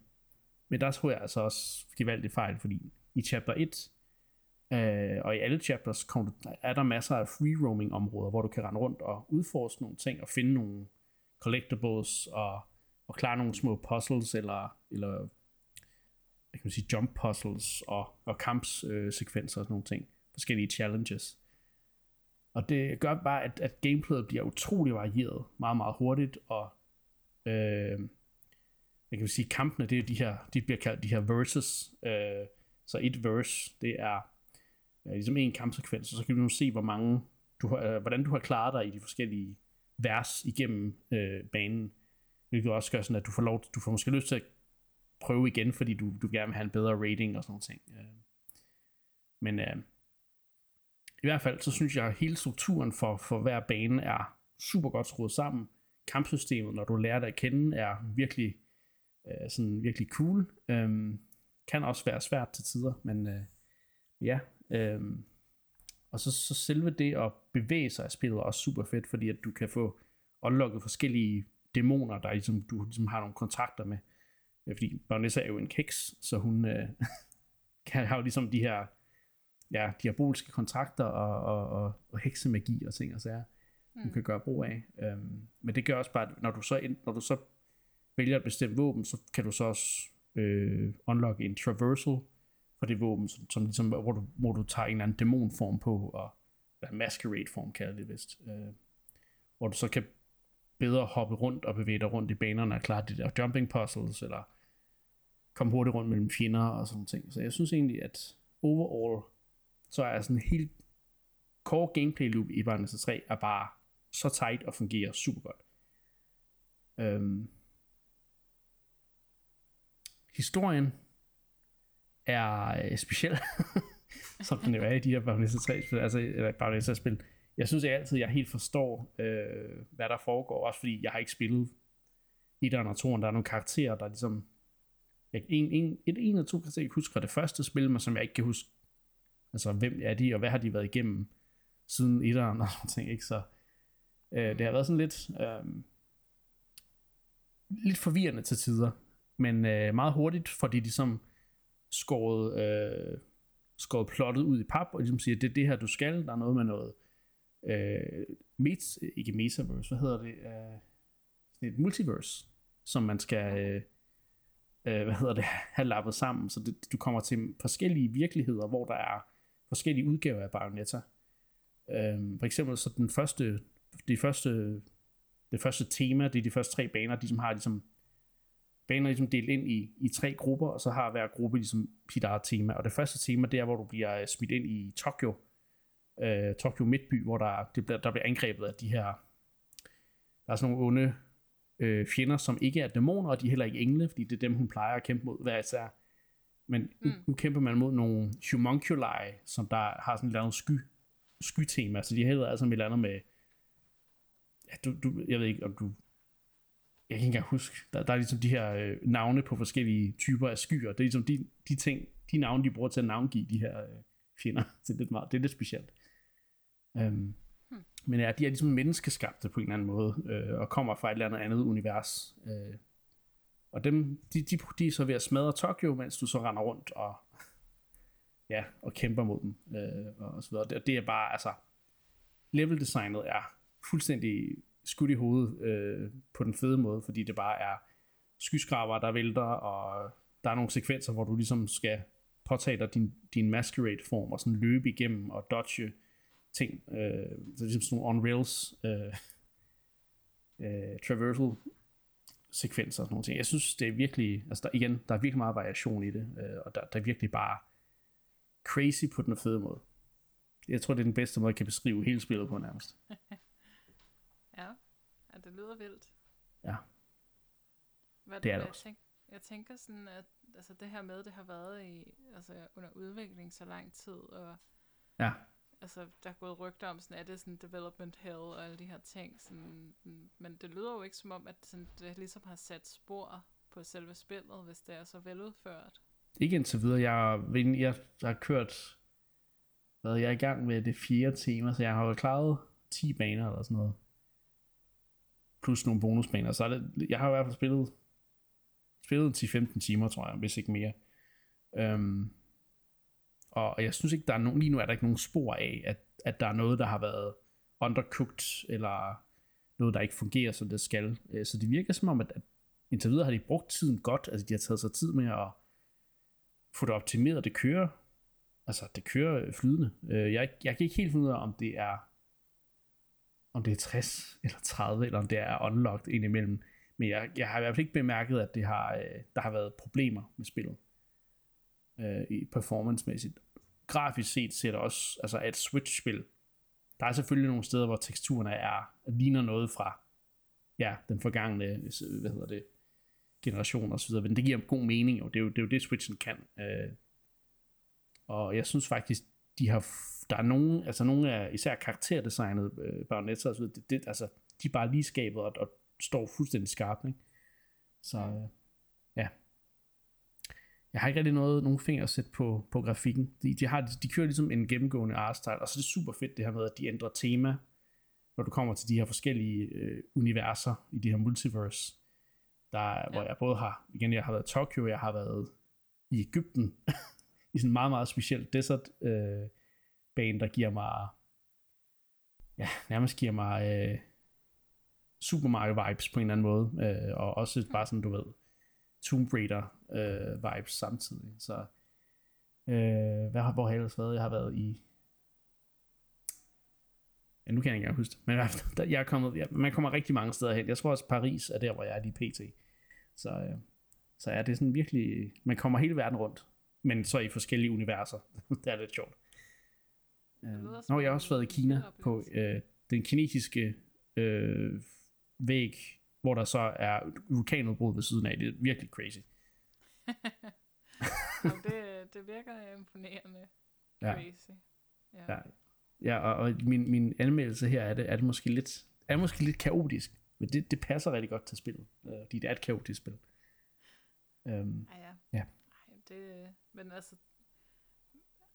Men der tror jeg altså også gevaldigt fejl, fordi i chapter 1, øh, og i alle chapters, er der masser af free roaming områder, hvor du kan rende rundt og udforske nogle ting, og finde nogle collectibles, og, og klare nogle små puzzles, eller, eller kan man sige, jump puzzles og, og kampsekvenser og sådan nogle ting. Forskellige challenges. Og det gør bare, at, at gameplayet bliver utrolig varieret meget, meget hurtigt, og øh, jeg kan sige, kampene, det er de her, de bliver kaldt de her verses. Øh, så et verse, det er øh, ligesom en kampsekvens, og så kan du nu se, hvor mange, du har, øh, hvordan du har klaret dig i de forskellige vers igennem øh, banen. Hvilket også gør sådan, at du får, lov, du får måske lyst til at prøve igen, fordi du, du gerne vil have en bedre rating og sådan noget ting. Øh. Men øh, i hvert fald, så synes jeg, at hele strukturen for, for hver bane er super godt skruet sammen. Kampsystemet, når du lærer det at kende, er virkelig, øh, sådan virkelig cool. Øh, kan også være svært til tider, men øh, ja. Øh, og så, så selve det at bevæge sig af spillet er også super fedt, fordi at du kan få unlocket forskellige dæmoner, der ligesom, du ligesom har nogle kontrakter med. Fordi Baronessa er jo en kiks, så hun øh, kan have ligesom de her ja, diabolske kontrakter og, og, og, og heksemagi og ting og sager, mm. du kan gøre brug af. Um, men det gør også bare, at når du så, når du så vælger et bestemt våben, så kan du så også øh, unlocke en traversal for det våben, som, som ligesom, hvor, du, hvor du tager en eller anden dæmonform på, og eller masquerade form kalder det vist, øh, hvor du så kan bedre hoppe rundt og bevæge dig rundt i banerne og klare de der jumping puzzles, eller komme hurtigt rundt mellem fjender og sådan ting. Så jeg synes egentlig, at overall, så er sådan en helt core gameplay loop i Bayonetta 3 er bare så tight og fungerer super godt. Øhm, historien er øh, speciel, som den jo er i de her Bayonetta 3 spil, altså eller Bayonetta spil. Jeg synes jeg altid, jeg helt forstår, øh, hvad der foregår, også fordi jeg har ikke spillet i der og toren. Der er nogle karakterer, der ligesom jeg, en, en, et, en eller to kan jeg ikke huske fra det første spil, men som jeg ikke kan huske, altså hvem er de, og hvad har de været igennem siden etteren og sådan ting, ikke? Så øh, det har været sådan lidt, øh, lidt forvirrende til tider, men øh, meget hurtigt, fordi de som skåret, øh, skåret plottet ud i pap, og ligesom siger, det er det her, du skal, der er noget med noget, øh, met, ikke metaverse, hvad hedder det, øh, et multiverse, som man skal, øh, øh, hvad hedder det, have lappet sammen, så det, du kommer til forskellige virkeligheder, hvor der er forskellige udgaver af Bayonetta. Øh, for eksempel så den første, de første, det første tema, det er de første tre baner, de som har ligesom baner ligesom delt ind i, i tre grupper, og så har hver gruppe ligesom sit eget tema. Og det første tema, det er, hvor du bliver øh, smidt ind i Tokyo, øh, Tokyo Midtby, hvor der, det der bliver angrebet af de her, der er sådan nogle onde øh, fjender, som ikke er dæmoner, og de er heller ikke engle, fordi det er dem, hun plejer at kæmpe mod hver især. Men mm. nu, nu kæmper man mod nogle homunculi, som der har sådan et eller andet sky, skytema, så de hedder altså et eller andet med, ja, du, du, jeg ved ikke, om du, jeg kan ikke engang huske, der, der er ligesom de her øh, navne på forskellige typer af skyer, det er ligesom de, de ting, de navne, de bruger til at navngive de her øh, fjender, det er lidt, meget, det er lidt specielt. Um, Hmm. Men ja, de er ligesom menneskeskabte på en eller anden måde, øh, og kommer fra et eller andet andet univers. Øh. Og dem, de, de, de er så ved at smadre Tokyo, mens du så render rundt og, ja, og kæmper mod dem. Øh, og så videre. Det, det er bare, altså, leveldesignet er fuldstændig skudt i hovedet øh, på den fede måde, fordi det bare er skyskraber, der vælter, og der er nogle sekvenser, hvor du ligesom skal påtage dig din, din masquerade form og sådan løbe igennem og dodge ting. Øh, så ligesom sådan nogle on-rails øh, øh, traversal sekvenser og sådan nogle ting. Jeg synes, det er virkelig, altså der, igen, der er virkelig meget variation i det, øh, og der, der er virkelig bare crazy på den fede måde. Jeg tror, det er den bedste måde, jeg kan beskrive hele spillet på nærmest. ja. ja, det lyder vildt. Ja. Hvad, det er det jeg også. Tænker, jeg tænker sådan, at altså det her med, det har været i, altså under udvikling så lang tid, og ja altså, der er gået rygter om, sådan, er det sådan development hell og alle de her ting, sådan, mm, men det lyder jo ikke som om, at sådan, det ligesom har sat spor på selve spillet, hvis det er så veludført. Ikke indtil videre. Jeg, jeg har kørt, hvad jeg er i gang med det fjerde tema, så jeg har jo klaret 10 baner eller sådan noget. Plus nogle bonusbaner. Så det, jeg har i hvert fald spillet, spillet 10-15 timer, tror jeg, hvis ikke mere. Um, og jeg synes ikke, der er nogen, lige nu er der ikke nogen spor af, at, at der er noget, der har været undercooked, eller noget, der ikke fungerer, som det skal. Øh, så det virker som om, at, at indtil videre har de brugt tiden godt, altså de har taget sig tid med at få det optimeret, det kører, altså det kører flydende. Øh, jeg, jeg kan ikke helt finde ud af, om det er om det er 60 eller 30, eller om det er unlocked indimellem. Men jeg, jeg har i hvert fald ikke bemærket, at det har, øh, der har været problemer med spillet øh, i performancemæssigt. Grafisk set ser det også, altså et Switch-spil. Der er selvfølgelig nogle steder, hvor teksturerne er, ligner noget fra ja, den forgangne, hvad hedder det, generation osv., så videre, men det giver god mening, og det er jo det, er jo det Switchen kan. Øh, og jeg synes faktisk, de har, der er nogen, altså nogle af især karakterdesignet øh, Bayonetta og så videre, det, det, altså, de er bare lige skabet og, og står fuldstændig skarpt, ikke? Så øh, jeg har ikke rigtig noget, nogen fingre at sætte på, på grafikken. De, de, har, de kører ligesom en gennemgående artstyle, og så er det super fedt det her med, at de ændrer tema, når du kommer til de her forskellige øh, universer i de her multiverse. Der, ja. Hvor jeg både har, igen, jeg har været i Tokyo, jeg har været i Ægypten, i sådan en meget, meget speciel desert øh, bane, der giver mig, ja, nærmest giver mig øh, Super Mario vibes på en eller anden måde, øh, og også bare sådan, du ved, Tomb Raider øh, vibes samtidig. Så øh, hvad har, hvor har jeg ellers været? Jeg har været i Ja, nu kan jeg ikke engang huske det. Men der, jeg er kommet, ja, man kommer rigtig mange steder hen. Jeg tror også, Paris er der, hvor jeg er lige pt. Så, øh, så er det sådan virkelig... Man kommer hele verden rundt. Men så i forskellige universer. det er lidt sjovt. Øh, nå, jeg har også været i Kina på øh, den kinesiske øh, væg hvor der så er vulkanudbrud ved siden af. Det er virkelig crazy. Jamen, det, det virker imponerende. Crazy. Ja, ja. ja og, og min, min anmeldelse her er det, er det måske lidt, er måske lidt kaotisk, men det, det passer rigtig godt til spillet, øh, fordi det er et kaotisk spil. Øhm, Ja, ja. Ja. Ej, det, men altså,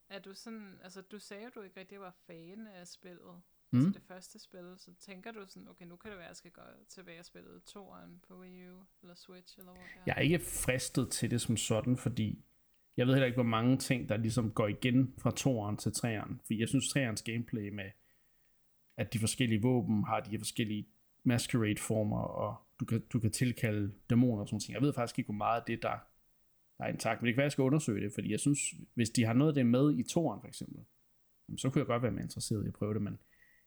er du sådan, altså du sagde du ikke rigtig var fan af spillet, mm. altså det første spil, så tænker du sådan, okay, nu kan det være, at jeg skal gå tilbage og spille toeren på Wii U, eller Switch, eller hvor det er. Jeg er ikke fristet til det som sådan, fordi jeg ved heller ikke, hvor mange ting, der ligesom går igen fra toeren til treeren. For jeg synes, treerens gameplay med, at de forskellige våben har de her forskellige masquerade-former, og du kan, du kan tilkalde dæmoner og sådan noget. Jeg ved faktisk ikke, hvor meget af det, der, der er intakt. Men det kan være, at jeg skal undersøge det, fordi jeg synes, hvis de har noget af det med i toeren for eksempel, så kunne jeg godt være mere interesseret i at prøve det, men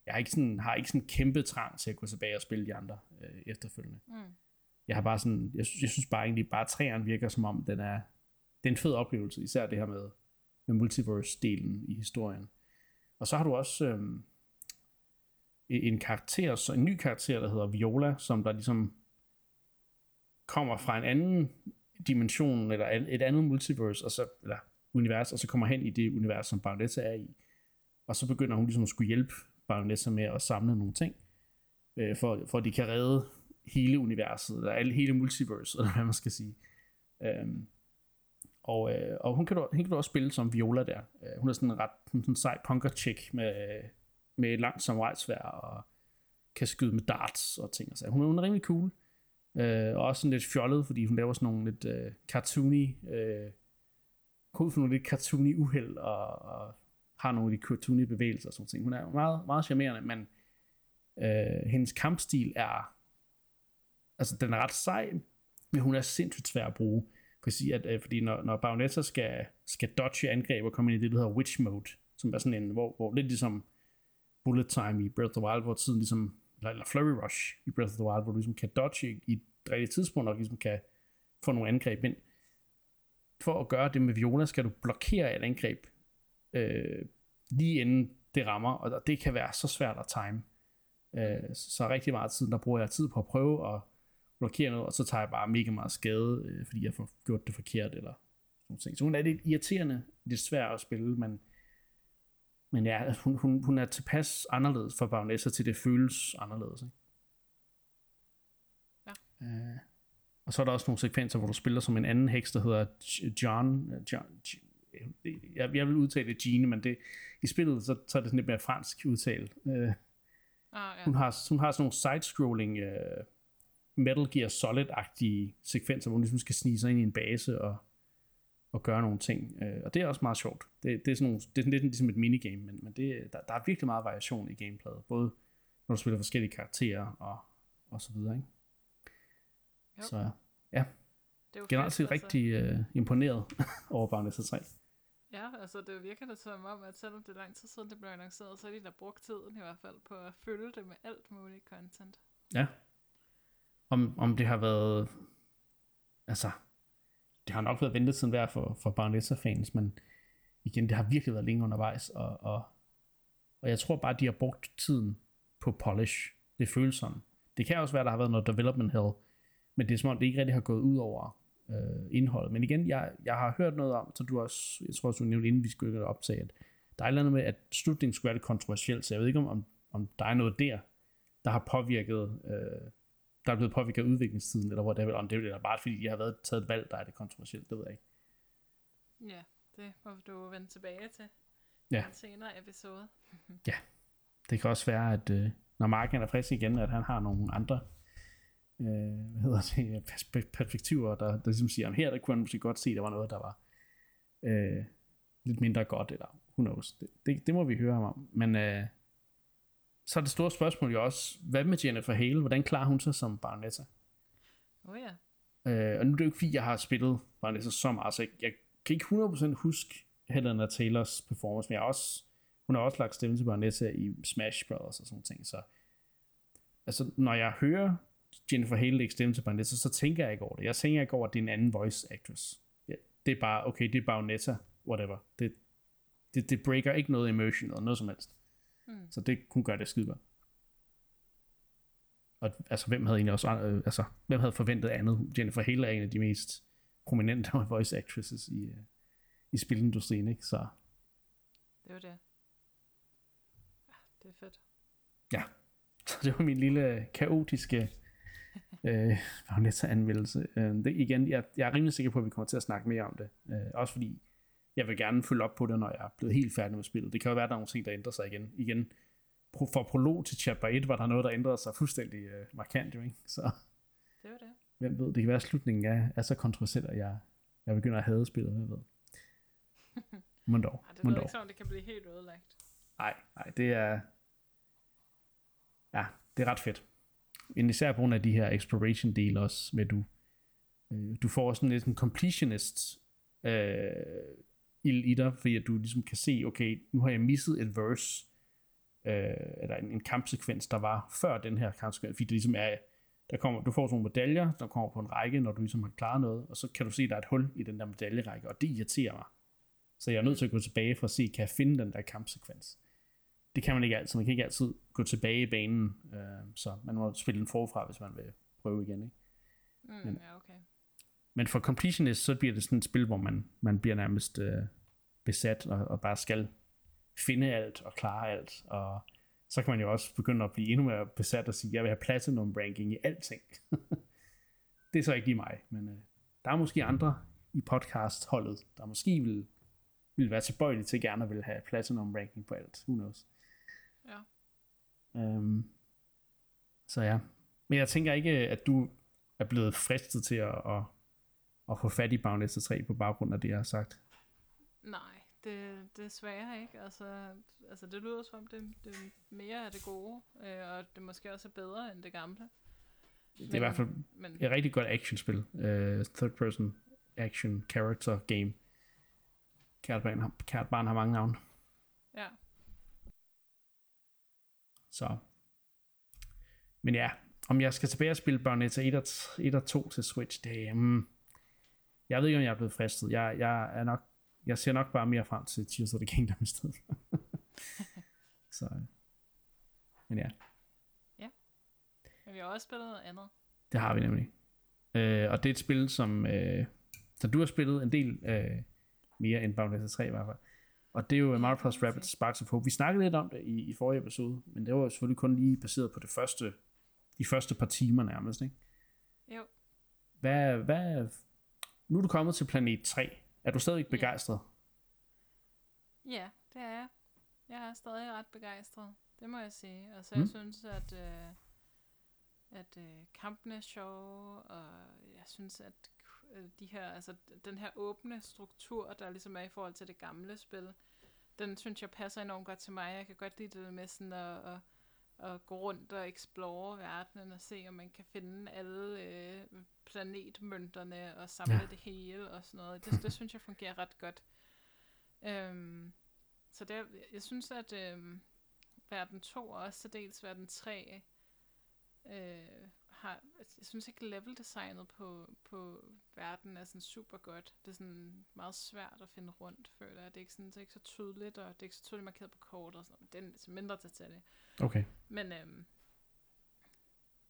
jeg har ikke sådan, har ikke sådan kæmpe trang til at gå tilbage og spille de andre øh, efterfølgende Mm. jeg har bare sådan, jeg, synes- jeg synes bare egentlig, bare træerne virker som om, den er, det er en fed oplevelse, især det her med, med multiverse-delen i historien. Og så har du også øhm, en karakter, så en ny karakter, der hedder Viola, som der ligesom kommer fra en anden dimension, eller et andet multiverse, og så, eller univers, og så kommer hen i det univers, som Baronessa er i. Og så begynder hun ligesom at skulle hjælpe Baronessa med at samle nogle ting, øh, for, for at de kan redde hele universet, eller alle, hele multiverset, eller hvad man skal sige. Øhm, og, øh, og hun, kan du, hun kan du også spille som Viola der. Øh, hun er sådan en ret hun sådan en sej punker chick med, med et langt samurajsvær og kan skyde med darts og ting. og Så hun, er- hun er rimelig cool. Øh, og også sådan lidt fjollet, fordi hun laver sådan nogle lidt øh, cartoony, øh, ud for nogle lidt cartoony uheld og, og har nogle af de cartoony bevægelser og sådan ting. Hun er meget, meget charmerende, men øh, hendes kampstil er altså den er ret sej, men hun er sindssygt svær at bruge. Jeg kan sige, at, øh, fordi når, når Bayonetta skal, skal dodge angreb og komme ind i det, der hedder Witch Mode, som er sådan en, hvor, hvor lidt ligesom Bullet Time i Breath of the Wild, hvor tiden ligesom, eller, eller Flurry Rush i Breath of the Wild, hvor du ligesom kan dodge i et rigtigt tidspunkt, og ligesom kan få nogle angreb ind. For at gøre det med Viola, skal du blokere et angreb øh, lige inden det rammer, og det kan være så svært at time. Øh, så rigtig meget tid, der bruger jeg tid på at prøve at blokere noget, og så tager jeg bare mega meget skade, øh, fordi jeg får gjort det forkert, eller sådan ting. Så hun er lidt irriterende, lidt svær at spille, men, men ja, hun, hun, hun er tilpas anderledes for Baronessa til det føles anderledes. Ikke? Ja. Øh, og så er der også nogle sekvenser, hvor du spiller som en anden heks, der hedder John, øh, John jeg, jeg vil udtale det Jean, men det, i spillet, så, så er det sådan lidt mere fransk udtale. Øh, Ah, ja. hun har, hun har sådan nogle side-scrolling uh, Metal Gear Solid-agtige sekvenser, hvor hun ligesom skal snige sig ind i en base og, og gøre nogle ting. Uh, og det er også meget sjovt. Det, det er sådan nogle, det er sådan lidt ligesom et minigame, men, men det, der, der er virkelig meget variation i gameplayet. Både når du spiller forskellige karakterer og, og så videre. Ikke? Jo. Så det er jo generelt set altså. rigtig uh, imponeret over Bayonetta 3. Ja, altså det virker da som om, at selvom det er lang tid siden, det blev annonceret, så er de der brugt tiden i hvert fald på at fylde det med alt muligt content. Ja. Om, om det har været... Altså, det har nok været ventetiden værd for, for Bayonetta-fans, men igen, det har virkelig været længe undervejs, og, og, og jeg tror bare, de har brugt tiden på polish. Det føles sådan. Det kan også være, der har været noget development hell, men det er som om, det ikke rigtig har gået ud over øh, indholdet. Men igen, jeg, jeg har hørt noget om, så du også, jeg tror også, du nævnte, inden vi skulle optage, at der er et eller andet med, at slutningen skulle være lidt kontroversielt, så jeg ved ikke, om, om, der er noget der, der har påvirket, øh, der er blevet påvirket af udviklingstiden, eller hvor det er, om det er bare fordi, de har været taget et valg, der er det kontroversielt, det ved jeg ikke. Ja, det må du vende tilbage til Ja. en senere episode. Det kan også være, at øh, når marken er frisk igen, at han har nogle andre øh, hvad hedder det, perspe- perspektiver, der, der ligesom siger, at her der kunne han måske godt se, at der var noget, der var øh, lidt mindre godt, eller who knows. Det, det, det må vi høre ham om. Men øh, så er det store spørgsmål jo også, hvad med Jennifer Hale? Hvordan klarer hun sig som Baronetta? Åh oh, ja. Øh, og nu er det jo ikke, fordi jeg har spillet Baronessa så meget, så jeg, jeg kan ikke 100% huske Helena Taylors performance, men jeg også, hun har også lagt stemme til Baronessa i Smash Brothers og sådan ting, så altså, når jeg hører Jennifer Hale lægge stemme til Baronessa, så tænker jeg ikke over det. Jeg tænker ikke over, at det er en anden voice actress. Ja, det er bare, okay, det er Baronetta, whatever. Det, det, det breaker ikke noget immersion eller noget som helst. Mm. Så det kunne gøre det skide godt. Og altså, hvem havde egentlig også, øh, altså, hvem havde forventet andet? Jennifer Hale er en af de mest prominente voice actresses i, øh, i spilindustrien, ikke? Så Det var det. Ja, det er fedt. så det var min lille kaotiske øh, Bayonetta-anmeldelse. Øh, det, igen, jeg, jeg er rimelig sikker på, at vi kommer til at snakke mere om det. Øh, også fordi, jeg vil gerne følge op på det, når jeg er blevet helt færdig med spillet. Det kan jo være, at der er nogle ting, der ændrer sig igen. Igen, for prolog til chapter 1 var der noget, der ændrede sig fuldstændig øh, markant, jo, ikke? Så Det var det. hvem ved, det kan være, at slutningen er, er så kontroversiel, at jeg, jeg begynder at hade spillet, hvem ved. Men dog, Ej, det lyder dog. ikke om det kan blive helt ødelagt. Nej, nej, det er... Ja, det er ret fedt. Men især på grund af de her exploration del også, med du, øh, du får sådan lidt en completionist øh, ild i dig, fordi at du ligesom kan se, okay, nu har jeg misset et verse, øh, eller en, en kampsekvens, der var før den her kampsekvens, fordi det ligesom er, der kommer, du får sådan nogle medaljer, der kommer på en række, når du ligesom har klaret noget, og så kan du se, at der er et hul i den der medaljerække, og det irriterer mig. Så jeg er nødt til at gå tilbage for at se, kan jeg finde den der kampsekvens det kan man ikke altid. Man kan ikke altid gå tilbage i banen, øh, så man må spille den forfra, hvis man vil prøve igen. Ikke? Mm, Men- ja, okay. Men for completionist, så bliver det sådan et spil, hvor man, man bliver nærmest øh, besat og, og bare skal finde alt og klare alt. Og så kan man jo også begynde at blive endnu mere besat og sige, jeg vil have platinum ranking i alting. det er så ikke lige mig, men øh, der er måske andre i podcast-holdet, der måske vil, vil være tilbøjelige til gerne at vil have platinum ranking på alt. Who knows? Ja. Øhm, så ja. Men jeg tænker ikke, at du er blevet fristet til at, at, at få fat i Bayonetta 3 på baggrund af det, jeg har sagt. Nej, det, det er sværere ikke. Altså, altså det lyder som om, det, det er mere af det gode, øh, og det måske også er bedre end det gamle. Det er i hvert fald Men, et rigtig godt actionspil. Uh, third person action character game. Kært barn, har, kært barn har mange navne. ja, Så. Men ja, om jeg skal tilbage og spille Bayonetta 1 og, 1 og 2 til Switch, det er... Um, jeg ved ikke, om jeg er blevet fristet. Jeg, jeg er nok jeg ser nok bare mere frem til Tears of the Kingdom i stedet. så, men ja, men vi har også spillet noget andet. det har vi nemlig. Øh, og det er et spil, som, øh, som du har spillet en del øh, mere end Bayonetta 3 i hvert fald. Og det er jo Mario Plus sige. Sparks of Hope. Vi snakkede lidt om det i, i forrige episode, men det var jo selvfølgelig kun lige baseret på det første, de første par timer nærmest, ikke? Jo, Hvad, hvad, nu er du kommet til planet 3. Er du stadig Ja. begejstret? ja, det er jeg. Jeg er stadig ret begejstret, det må jeg sige. Altså, Mm. jeg synes, at, øh, at øh, kampen er sjove, og jeg synes, at de her, altså, den her åbne struktur, der ligesom er i forhold til det gamle spil, den synes jeg passer enormt godt til mig. Jeg kan godt lide det med sådan at, at, at gå rundt og explore verdenen og se, om man kan finde alle øh, planetmønterne og samle Ja. det hele og sådan noget. Det, det synes jeg fungerer ret godt. Øhm, så det, jeg synes, at øhm, verden 2 og også dels verden 3 øh, har, altså, jeg synes ikke leveldesignet på, på verden er sådan super godt. Det er sådan meget svært at finde rundt, føler jeg. Det er ikke, sådan, det er ikke så tydeligt, og det er ikke så tydeligt markeret på kort og sådan noget. men Det er altså mindre detalje. Okay. Men øhm,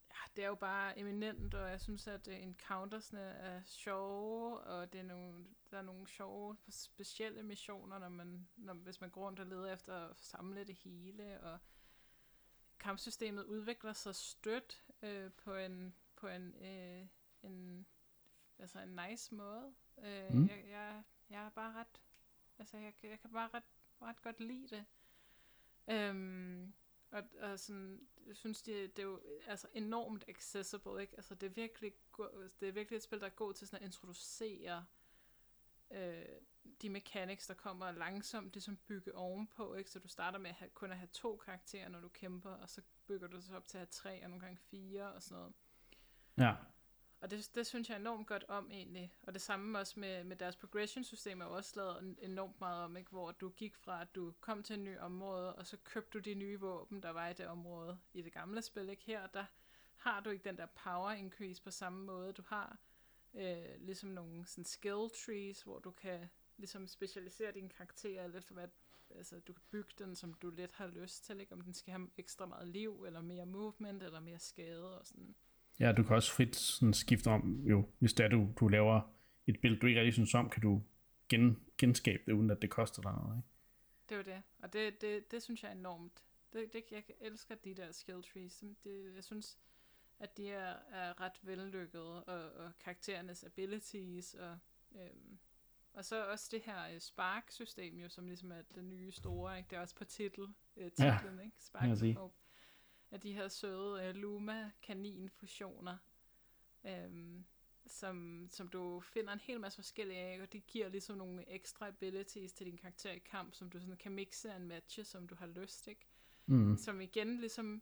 ja, det er jo bare eminent, og jeg synes, at øh, encountersne er sjove, og det er nogle, der er nogle sjove, specielle missioner, når man, når, hvis man går rundt og leder efter at samle det hele, og kampsystemet udvikler sig stødt øh, på en, på en, øh, en, altså en nice måde. Øh, Mm. jeg, jeg, jeg er bare ret, altså jeg, kan- jeg kan bare ret, ret godt lide det. Øhm, og, og sådan, jeg synes, det, det er jo altså enormt accessible, ikke? Altså, det er virkelig, go- det er virkelig et spil, der er god til sådan at introducere øh, de mechanics, der kommer langsomt ligesom bygge ovenpå, ikke? Så du starter med at have, kun at have to karakterer, når du kæmper, og så bygger du så op til at have tre, og nogle gange fire, og sådan noget. Ja. Og det, det synes jeg enormt godt om egentlig. Og det samme også med, med deres progression-system er også lavet en- enormt meget om, ikke? hvor du gik fra, at du kom til et nyt område, og så købte du de nye våben, der var i det område i det gamle spil. Ikke? Her der har du ikke den der power increase på samme måde. Du har øh, ligesom nogle sådan skill trees, hvor du kan ligesom specialisere dine karakterer lidt for hvad altså, du kan bygge den, som du let har lyst til, ikke? om den skal have ekstra meget liv, eller mere movement, eller mere skade og sådan. Ja, du kan også frit sådan skifte om, jo, hvis det er, du, du laver et billede, du ikke rigtig synes om, kan du gen, genskabe det, uden at det koster dig noget, ikke? Det er jo det. Og det, det, det synes jeg er enormt. Det, det, jeg elsker de der skill trees. Det, det, jeg synes, at de er, er ret vellykkede, og, og karakterernes abilities, og, øhm, og så også det her øh, Spark-system, jo, som ligesom er det nye store, ikke? det er også på titel, øh, titlen, ja, ikke? Spark af de her søde øh, Luma-kanin-fusioner, øhm, som, som du finder en hel masse forskellige af, og det giver ligesom nogle ekstra abilities til din karakter i kamp, som du sådan kan mixe og matche, som du har lyst, ikke? Mm. Som igen ligesom,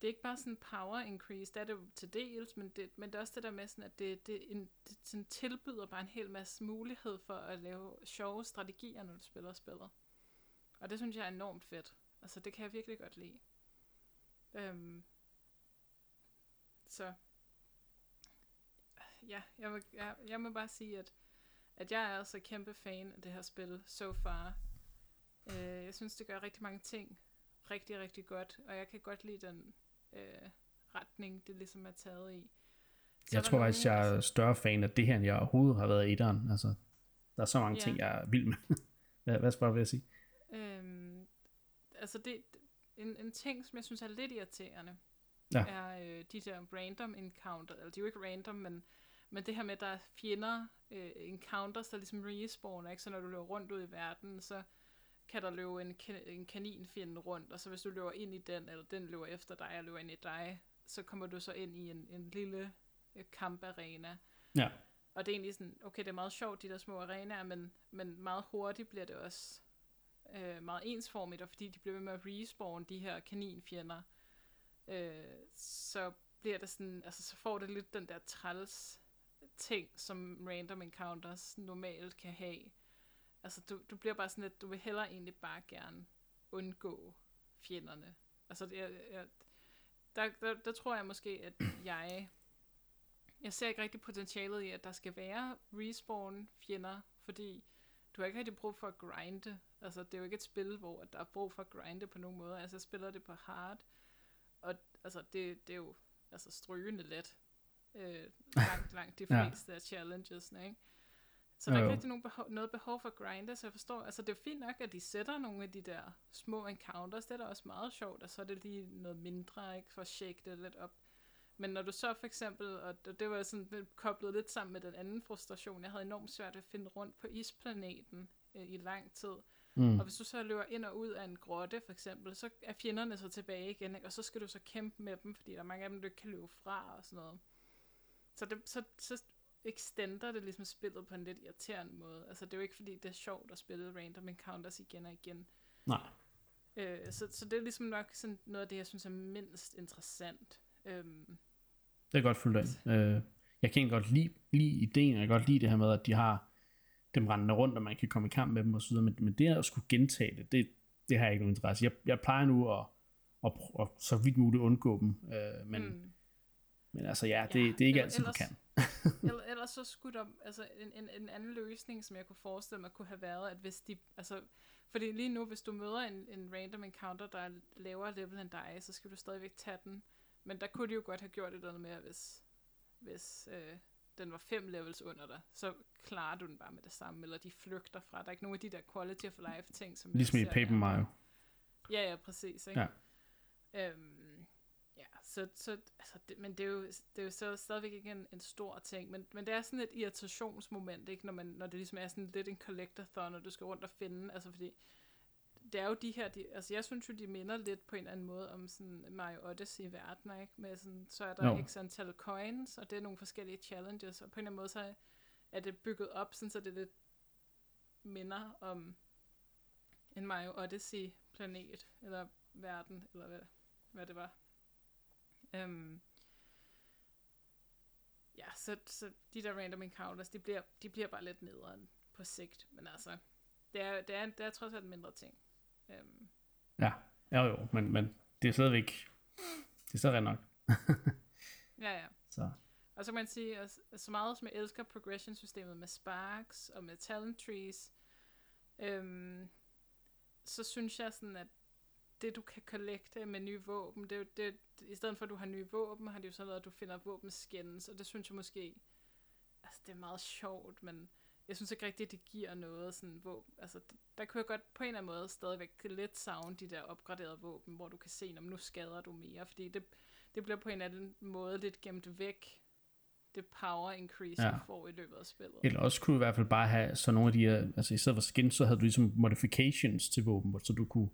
det er ikke bare sådan power increase, det er det jo til dels, men det, men det er også det der med sådan, at det, det, en, det sådan tilbyder bare en hel masse mulighed for at lave sjove strategier, når du spiller spillet. Og det synes jeg er enormt fedt. Altså det kan jeg virkelig godt lide. Øhm, så ja, jeg, vil, jeg, jeg må bare sige, at, at jeg er altså kæmpe fan af det her spil so far. Øh, jeg synes, det gør rigtig mange ting rigtig, rigtig godt, og jeg kan godt lide den øh, retning, det ligesom er taget i. Så jeg tror faktisk, jeg er større fan af det her, end jeg overhovedet har været i etteren. Altså, der er så mange ja. ting, jeg er vild med. hvad, hvad spørger jeg sige? Øhm, altså, det, en, en ting, som jeg synes er lidt irriterende, ja. er øh, de der random encounter, eller de er jo ikke random, men, men det her med, at der er fjender, øh, encounters, der ligesom respawner, ikke? så når du løber rundt ud i verden, så kan der løbe en, en kaninfjende rundt, og så hvis du løber ind i den, eller den løber efter dig, og løber ind i dig, så kommer du så ind i en, en lille øh, kamparena. Ja. Og det er egentlig sådan, okay, det er meget sjovt, de der små arenaer, men, men meget hurtigt bliver det også øh, meget ensformigt, og fordi de bliver ved med at respawn de her kaninfjender, øh, så bliver det sådan, altså så får det lidt den der træls ting, som random encounters normalt kan have. Altså du, du bliver bare sådan lidt, du vil hellere egentlig bare gerne undgå fjenderne. Altså jeg, jeg, der, der, der tror jeg måske, at jeg, jeg ser ikke rigtig potentialet i, at der skal være respawn fjender, fordi du har ikke rigtig brug for at grinde. Altså, det er jo ikke et spil, hvor der er brug for at grinde på nogen måde. Altså, jeg spiller det på hard, og altså, det, det er jo altså, strygende let. Øh, langt, langt de fleste ja. af challenges, ikke? Så der er ikke rigtig nogen behov, noget behov for at grinde, så jeg forstår, altså det er fint nok, at de sætter nogle af de der små encounters, det er da også meget sjovt, og så er det lige noget mindre, ikke, for at shake det lidt op. Men når du så for eksempel, og det var sådan det koblet lidt sammen med den anden frustration, jeg havde enormt svært at finde rundt på isplaneten øh, i lang tid. Mm. Og hvis du så løber ind og ud af en grotte for eksempel, så er fjenderne så tilbage igen, ikke? og så skal du så kæmpe med dem, fordi der er mange af dem, du ikke kan løbe fra og sådan noget. Så, det, så, så extender det ligesom spillet på en lidt irriterende måde. Altså det er jo ikke fordi, det er sjovt at spille random encounters igen og igen. Nej. Øh, så, så det er ligesom nok sådan noget af det, jeg synes er mindst interessant. Øhm, det er godt fuldt ind. Øh, jeg kan godt lide, lide ideen, og jeg kan godt lide det her med, at de har dem rendende rundt, og man kan komme i kamp med dem videre, men, men det at skulle gentage det, det, det har jeg ikke nogen interesse Jeg, jeg plejer nu at, at, at, at så vidt muligt undgå dem, øh, men, mm. Men altså ja, det, ja, det er ikke altid, ellers, man kan. eller, ellers så skulle der, altså en, en, en anden løsning, som jeg kunne forestille mig, kunne have været, at hvis de, altså, fordi lige nu, hvis du møder en, en random encounter, der er lavere level end dig, så skal du stadigvæk tage den men der kunne de jo godt have gjort et eller andet mere, hvis, hvis øh, den var fem levels under dig, så klarer du den bare med det samme, eller de flygter fra. Der er ikke nogen af de der quality of life ting, som Ligesom i Paper Mario. Ja, ja, præcis. Ikke? Ja. Øhm, så, så altså, det, men det er jo, det er jo så stadigvæk ikke en, en stor ting, men, men det er sådan et irritationsmoment, ikke? Når, man, når det ligesom er sådan lidt en collectathon, og du skal rundt og finde, altså fordi det er jo de her, de, altså jeg synes jo, de minder lidt på en eller anden måde om sådan Mario Odyssey i verden, ikke? Med sådan, så er der no. x antal coins, og det er nogle forskellige challenges, og på en eller anden måde, så er det bygget op, sådan, så det lidt minder om en Mario Odyssey planet, eller verden, eller hvad, hvad det var. Um, ja, så, så de der random encounters, de bliver, de bliver bare lidt nederen på sigt, men altså, det er, det er, det er trods alt en mindre ting. Øhm. Ja, jo jo, men, men det er stadigvæk, det er stadig nok. ja, ja. Så. Og så kan man sige, at så meget som jeg elsker progression-systemet med sparks og med talent trees, øhm, så synes jeg sådan, at det du kan kollekte med nye våben, det, det, i stedet for at du har nye våben, har det jo så været, at du finder våben skins, og det synes jeg måske, altså det er meget sjovt, men jeg synes ikke rigtigt, at det giver noget sådan, hvor, altså, der kunne jeg godt på en eller anden måde stadigvæk lidt savne de der opgraderede våben, hvor du kan se, om nu skader du mere, fordi det, det bliver på en eller anden måde lidt gemt væk, det power increase, Ja. ja. du får i løbet af spillet. Eller også kunne du i hvert fald bare have så nogle af de her, altså i stedet for skins, så havde du ligesom modifications til våben, så du kunne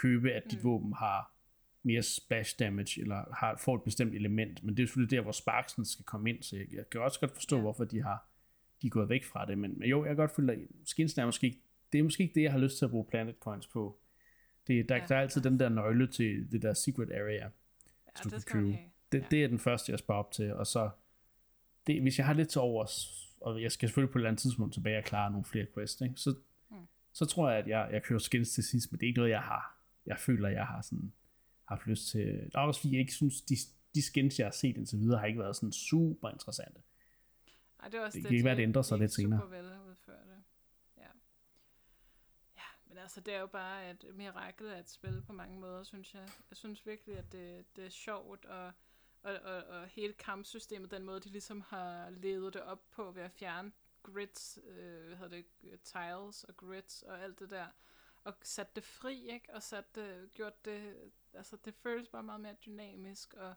købe, at dit Mm. våben har mere splash damage, eller har, får et bestemt element, men det er selvfølgelig der, hvor Sparksen skal komme ind, så jeg, jeg kan også godt forstå, Ja. hvorfor de har de er gået væk fra det, men, men jo, jeg kan godt føle, at skins er måske ikke, det er måske ikke det, jeg har lyst til at bruge Planet Coins på. Det, der, Ja, der er altid den der nøgle til det der secret area. ja, du det kan skal. Det, Ja. det er den første, jeg sparer op til, og så, det, hvis jeg har lidt til overs, og jeg skal selvfølgelig på et eller andet tidspunkt tilbage og klare nogle flere quests, ikke? Så, Mm. så tror jeg, at jeg, jeg kører skins til sidst, men det er ikke noget, jeg har, jeg føler, jeg har sådan, haft lyst til. Der er også fordi, jeg ikke synes, de, de skins, jeg har set indtil videre, har ikke været sådan super interessante. Ej, det, er også Det det, kan ikke være, de det ændrer er sig lidt senere. Super vel udførte. Ja. ja, men altså, det er jo bare et mirakel af et spil på mange måder, synes jeg. Jeg synes virkelig, at det, det er sjovt, og, og, og, og hele kampsystemet, den måde, de ligesom har levet det op på ved at fjerne grids, øh, hvad hedder det, tiles og grids og alt det der, og sat det fri, ikke? Og sat det, gjort det, altså det føles bare meget mere dynamisk, og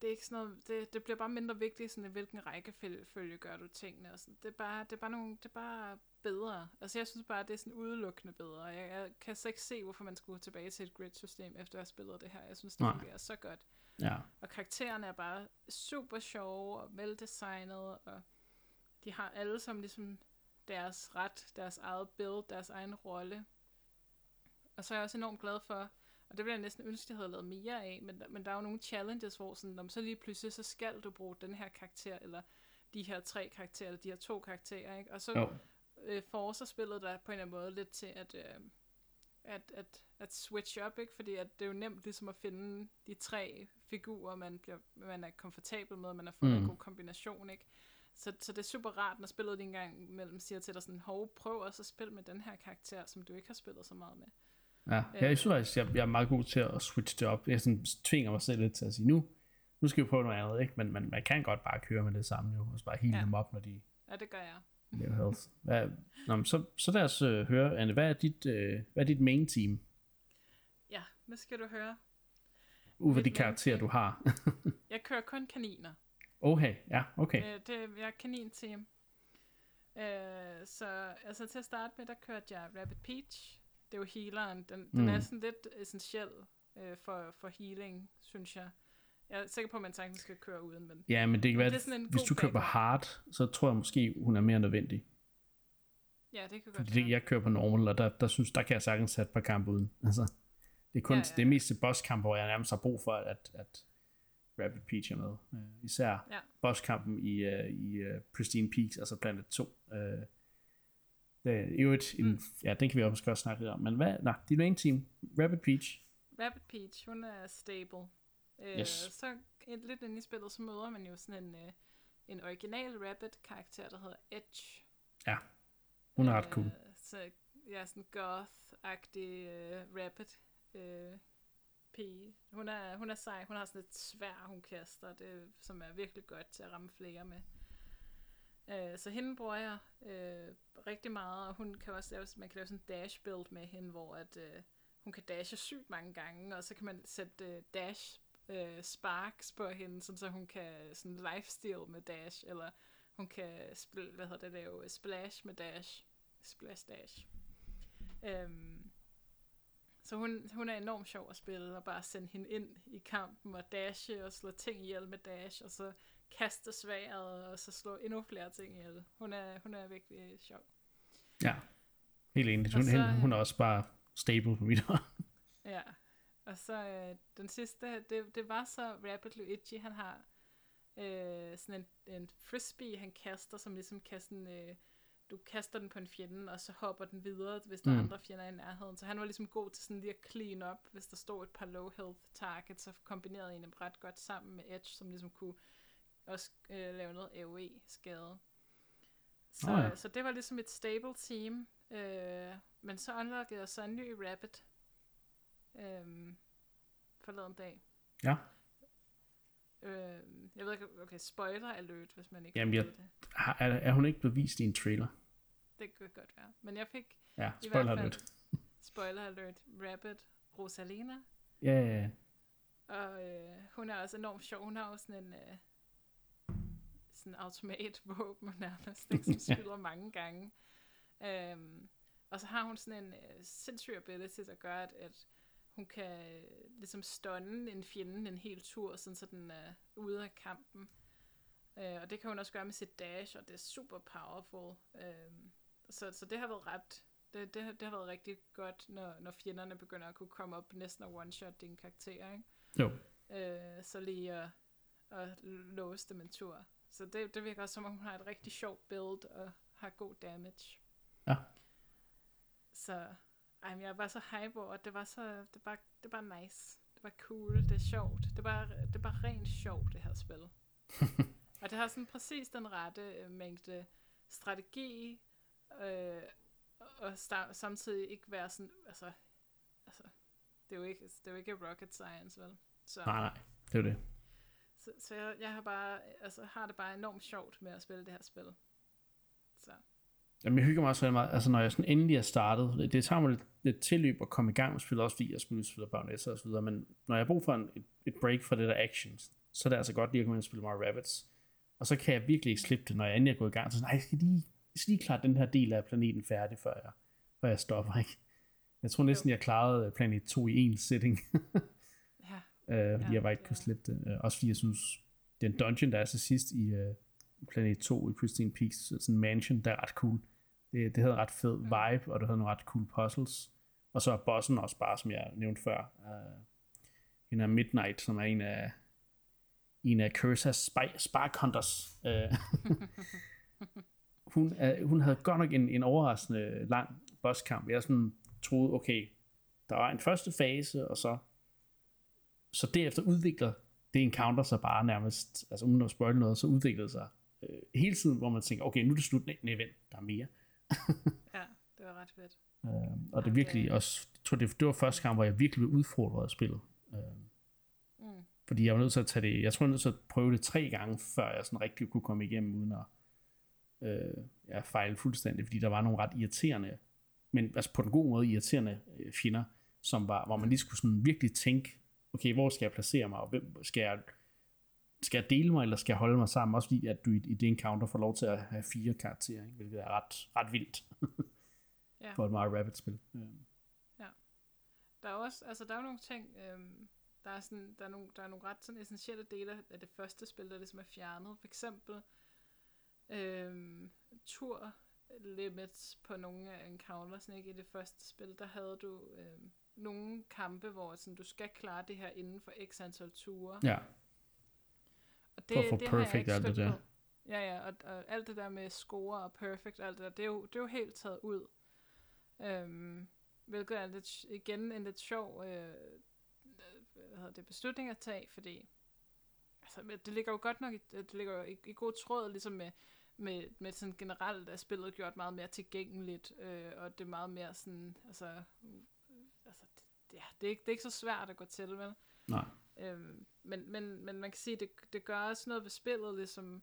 det er ikke sådan noget, det, det bliver bare mindre vigtigt, sådan, i hvilken rækkefølge gør du tingene. Og sådan. Det, er bare, det, er bare nogle, det er bare bedre. Altså jeg synes bare, det er sådan udelukkende bedre. Jeg, jeg kan så ikke se, hvorfor man skulle tilbage til et grid-system, efter at have spillet det her. Jeg synes, det Nej. fungerer så godt. Ja, Og karaktererne er bare super sjove og veldesignet, og de har alle som ligesom deres ret, deres eget build, deres egen rolle. Og så er jeg også enormt glad for, og det ville jeg næsten ønske, jeg havde lavet mere af, men, men der er jo nogle challenges, hvor sådan, om så lige pludselig, så skal du bruge den her karakter, eller de her tre karakterer, eller de her to karakterer, ikke? Og så jo, øh, forcer spillet der på en eller anden måde lidt til at, øh, at, at, at switch up, ikke? Fordi at det er jo nemt ligesom at finde de tre figurer, man, bliver, man er komfortabel med, man har fundet. Mm. en god kombination, ikke? Så, så det er super rart, når spillet ikke engang mellem siger til dig sådan, hov, prøv også at spille med den her karakter, som du ikke har spillet så meget med. ja. jeg synes faktisk, jeg, jeg er meget god til at switch det op. Jeg sådan tvinger mig selv lidt til at sige, nu, nu skal vi prøve noget andet, ikke? Men, men man kan godt bare køre med det samme jo, og så bare hele Ja. dem op, når de Ja, det gør jeg. laver health. Hvad, nå, men så, så lad os øh, høre, Anne, hvad er dit, øh, hvad er dit main team? Ja, nu skal du høre. Ud fra de karakterer, du har. Jeg kører kun kaniner. Okay, ja, okay. Øh, det, jeg er kanin-team. Øh, så altså til at starte med, der kørte jeg Rabbit Peach. Det er jo healeren. Den, den Mm. er sådan lidt essentiel øh, for, for healing, synes jeg. Jeg er sikker på, at man sagtens skal køre uden, men Ja, men det kan være, det er sådan en hvis du køber backup. hard, så tror jeg måske, hun er mere nødvendig. ja, det kan godt Fordi det, jeg kører på normal, og der, der synes, der kan jeg sagtens sætte et par kampe uden. Altså, det er kun Ja, ja, det mest til bosskampe, hvor jeg nærmest har brug for, at, at Rapid Peach er med. Uh, især Ja. bosskampen i, uh, i uh, Pristine Peaks, altså Planet 2. Uh, det er jo et, en, Mm. ja, den kan vi også godt snakke lidt om. Men hvad, nej, dit main team, Rapid Peach. Rabbit Peach, hun er stable. Øh, Yes. Så et, lidt inde i spillet, så møder man jo sådan en, øh, en original Rabbit-karakter, der hedder Edge. Ja, hun er ret cool. Øh, så ja, sådan goth-agtig øh, rabbit øh, pige. Hun er, hun er sej. Hun har sådan et svær, hun kaster, det, som er virkelig godt til at ramme flere med. Øh, så hende bruger jeg øh, rigtig meget, og hun kan også lave, man kan lave sådan en dash build med hende, hvor at, øh, hun kan dashe sygt mange gange, og så kan man sætte øh, dash øh, sparks på hende, sådan så hun kan sådan lifesteal med dash, eller hun kan spil, hvad hedder det, lave splash med dash. Splash dash. Øhm, så hun, hun er enormt sjov at spille, og bare sende hende ind i kampen og dashe og slå ting ihjel med dash, og så kaste sværet, og så slå endnu flere ting ihjel. Hun er, hun er virkelig sjov. Ja, helt enig. Hun, så, øh, hun er også bare stable på mit hold. Ja, og så øh, den sidste, det, det var så Rapid Luigi, han har øh, sådan en, en frisbee, han kaster, som ligesom kan sådan, øh, du kaster den på en fjende, og så hopper den videre, hvis der mm. er andre fjender i nærheden. Så han var ligesom god til sådan lige at clean up, hvis der stod et par low health targets, så kombinerede en dem ret godt sammen med Edge, som ligesom kunne også øh, lave noget AoE-skade. Så, Nå ja. så det var ligesom et stable team, øh, men så unlockede jeg så en ny Rabbit, øhm, forleden dag. Ja. Øhm, jeg ved ikke, okay, spoiler alert, hvis man ikke Jamen, jeg- ved det. Har- Er, er hun ikke bevist i en trailer? Det kan godt være. Men jeg fik Ja, i spoiler hvert fald, lidt. spoiler alert, Rabbit Rosalina. Ja, ja, ja. Og øh, hun er også enormt sjov. Hun har også sådan en øh, sådan automatvåben nærmest, ikke, som skyder mange gange. Um, og så har hun sådan en uh, sindssyg ability, der gør, at, at hun kan uh, ligesom stunne en fjende en hel tur, sådan så den er ude af kampen. Uh, og det kan hun også gøre med sit dash, og det er super powerful. Uh, så, så det har været ret det, det, det har været rigtig godt, når, når fjenderne begynder at kunne komme op næsten og one-shot din karakter, ikke? Jo. Øh, så lige at, at låse dem en tur. Så det, det virker også som om, hun har et rigtig sjovt build og har god damage. Ja. Så ej, men jeg var så hype over, at det var så, det var, det var nice. Det var cool, det er sjovt. Det var, det var rent sjovt, det her spil. og det har sådan præcis den rette øh, mængde strategi, øh, og sta- samtidig ikke være sådan, altså, altså det, er jo ikke, det er jo ikke rocket science, vel? Så, nej, nej, det er det. Så, så jeg, jeg har bare, altså, har det bare enormt sjovt med at spille det her spil. Jamen, jeg hygger mig også rigtig meget. Altså, når jeg sådan endelig er startet, det, det tager mig lidt, lidt tilløb at komme i gang med spillet, også fordi jeg spiller spiller Bayonetta og så videre, men når jeg har brug for en, et, et break fra det der action, så er det altså godt lige at komme ind og spille Mario Rabbids. Og så kan jeg virkelig ikke slippe det, når jeg endelig er gået i gang. Så nej, jeg skal lige, jeg skal lige klare den her del af planeten færdig, før jeg, før jeg stopper, ikke? Jeg tror næsten, jeg klarede øh, planet 2 i en setting. ja. øh, fordi ja, jeg bare ikke ja. kunne slippe det. Øh, også fordi jeg synes, den dungeon, der er så sidst i uh, Planet 2 i Pristine Peaks, sådan en mansion, der er ret cool. Det, det havde ret fed vibe, og det havde nogle ret cool puzzles. Og så er bossen også bare, som jeg nævnte før, uh, en af Midnight, som er en af en af Cursas spy, Spark Hunters. Uh, hun, uh, hun havde godt nok en, en overraskende lang bosskamp. Jeg sådan troede, okay, der var en første fase, og så så derefter udvikler det encounter sig bare nærmest, altså uden at spoil noget, så udvikler det sig øh, hele tiden, hvor man tænker, okay, nu er det slut, nej, nej vent, der er mere. ja, det var ret fedt. Øh, og det er virkelig også, jeg tror det, det var første gang, hvor jeg virkelig blev udfordret af spillet. Øh, mm. Fordi jeg var nødt til at tage det, jeg tror jeg var nødt til at prøve det tre gange, før jeg sådan rigtig kunne komme igennem, uden at øh, ja, fejle fuldstændig, fordi der var nogle ret irriterende, men altså på den gode måde irriterende øh, fjender, som var, hvor man lige skulle sådan virkelig tænke, okay, hvor skal jeg placere mig, og hvem skal jeg, skal jeg dele mig, eller skal jeg holde mig sammen, også fordi at du i, i det encounter får lov til at have fire karakterer, ikke? hvilket er ret, ret vildt ja. for et Mario Rabbit-spil. Ja. ja. Der er også, altså der er nogle ting, øhm, der er sådan, der er nogle, der er nogle ret sådan essentielle dele af det første spil, der ligesom er fjernet. For eksempel øhm, tur limits på nogle af encounters, ikke? I det første spil, der havde du øhm, nogle kampe, hvor sådan, du skal klare det her inden for x antal ture. Ja. Det, for at få perfect alt det der. På. Ja, ja, og, og alt det der med score og perfect, alt det der, det er jo, det er jo helt taget ud. Øhm, hvilket er lidt, igen en lidt sjov øh, hvad hedder det, beslutning at tage, fordi altså, det ligger jo godt nok i, det ligger jo i, i god tråd ligesom med, med, med sådan generelt, at spillet gjort meget mere tilgængeligt, øh, og det er meget mere sådan, altså altså, det, ja, det, er ikke, det er ikke så svært at gå til, vel? Nej. Øhm, men, men, men man kan sige, det, det gør også noget ved spillet, ligesom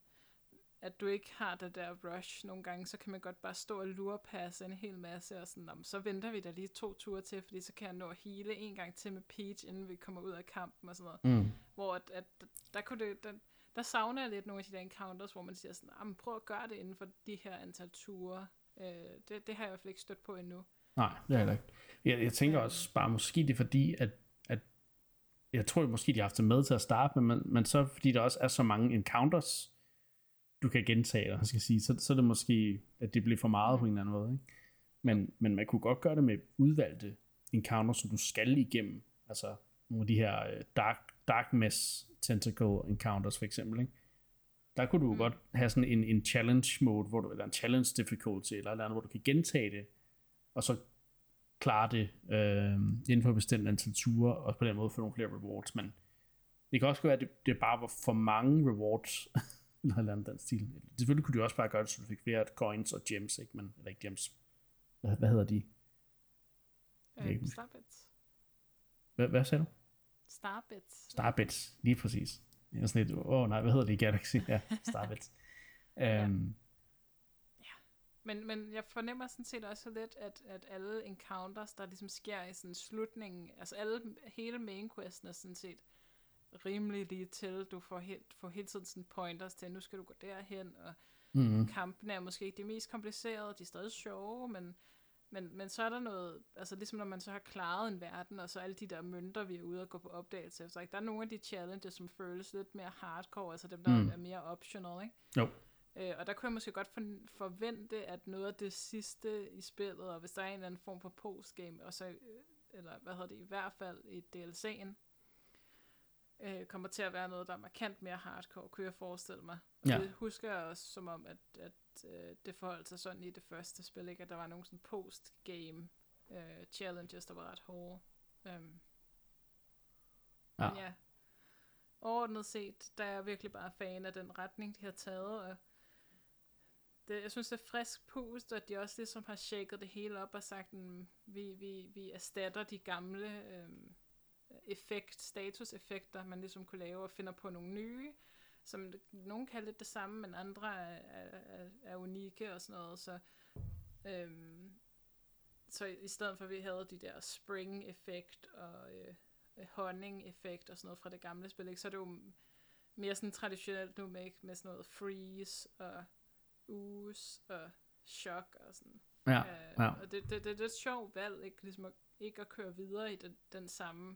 at du ikke har det der rush nogle gange, så kan man godt bare stå og lurpasse en hel masse, og sådan, så venter vi da lige to ture til, fordi så kan jeg nå hele en gang til med Peach, inden vi kommer ud af kampen og sådan noget. Mm. Hvor at, at, der, kunne det, der, der savner jeg lidt nogle af de der encounters, hvor man siger sådan, prøv at gøre det inden for de her antal ture. Øh, det, det har jeg i hvert fald ikke stødt på endnu. Nej, det er ikke. Jeg, jeg tænker også bare, måske det er fordi, at, at jeg tror måske, de har haft det med til at starte med, men, men så fordi der også er så mange encounters, du kan gentage, eller skal sige, så, så er det måske, at det bliver for meget på en eller anden måde. Ikke? Men, men man kunne godt gøre det med udvalgte encounters, som du skal igennem. Altså nogle af de her uh, dark, dark mess tentacle encounters for eksempel. Ikke? Der kunne du mm. godt have sådan en, en challenge mode, hvor du, eller en challenge difficulty, eller, eller andet, hvor du kan gentage det og så klare det øh, inden for et bestemt antal ture, og på den måde få nogle flere rewards, men det kan også være, at det, det bare var for mange rewards, eller eller andet den stil. Selvfølgelig kunne du også bare gøre det, så du fik flere coins og gems, ikke? Men, eller ikke gems. Hvad, hvad hedder de? Øh, Starbits. Hvad, hvad sagde du? Starbits. Starbits, lige præcis. Jeg er sådan lidt, åh oh, nej, hvad hedder det i Galaxy? Ja, Starbits. øhm, men, men jeg fornemmer sådan set også lidt, at, at alle encounters, der ligesom sker i sådan slutningen, altså alle, hele main questen er sådan set rimelig lige til. Du får, helt, får hele tiden sådan pointers til, nu skal du gå derhen, og Mm. kampene er måske ikke de mest komplicerede, de er stadig sjove, men, men, men så er der noget, altså ligesom når man så har klaret en verden, og så alle de der mønter, vi er ude og gå på opdagelse efter, ikke? der er nogle af de challenges, som føles lidt mere hardcore, altså dem, der mm. er mere optional, ikke? Jo. Øh, og der kunne jeg måske godt for, forvente, at noget af det sidste i spillet, og hvis der er en eller anden form for postgame, og så, øh, eller hvad hedder det, i hvert fald i DLC'en, øh, kommer til at være noget, der er markant mere hardcore, kunne jeg forestille mig. Og Ja. det husker jeg også som om, at, at øh, det forholdt sig sådan i det første spil, ikke? at der var nogle sådan postgame øh, challenges, der var ret hårde. Um, Ja. Men ja, overordnet set, der er jeg virkelig bare fan af den retning, de har taget, og det, jeg synes, det er frisk pust, og de også ligesom har shaket det hele op og sagt, at vi, vi, vi erstatter de gamle øh, effekt, statuseffekter, man ligesom kunne lave, og finder på nogle nye, som nogen kalder lidt det samme, men andre er, er, er, er unikke og sådan noget, så øh, så i stedet for at vi havde de der spring-effekt og øh, øh, honning-effekt og sådan noget fra det gamle spil, ikke, så er det jo mere sådan traditionelt nu med, ikke, med sådan noget freeze og ooze og shock og sådan. Ja, Øh, ja. Og det, det, det, det er et sjovt valg, ikke, ligesom at, ikke at køre videre i den, den samme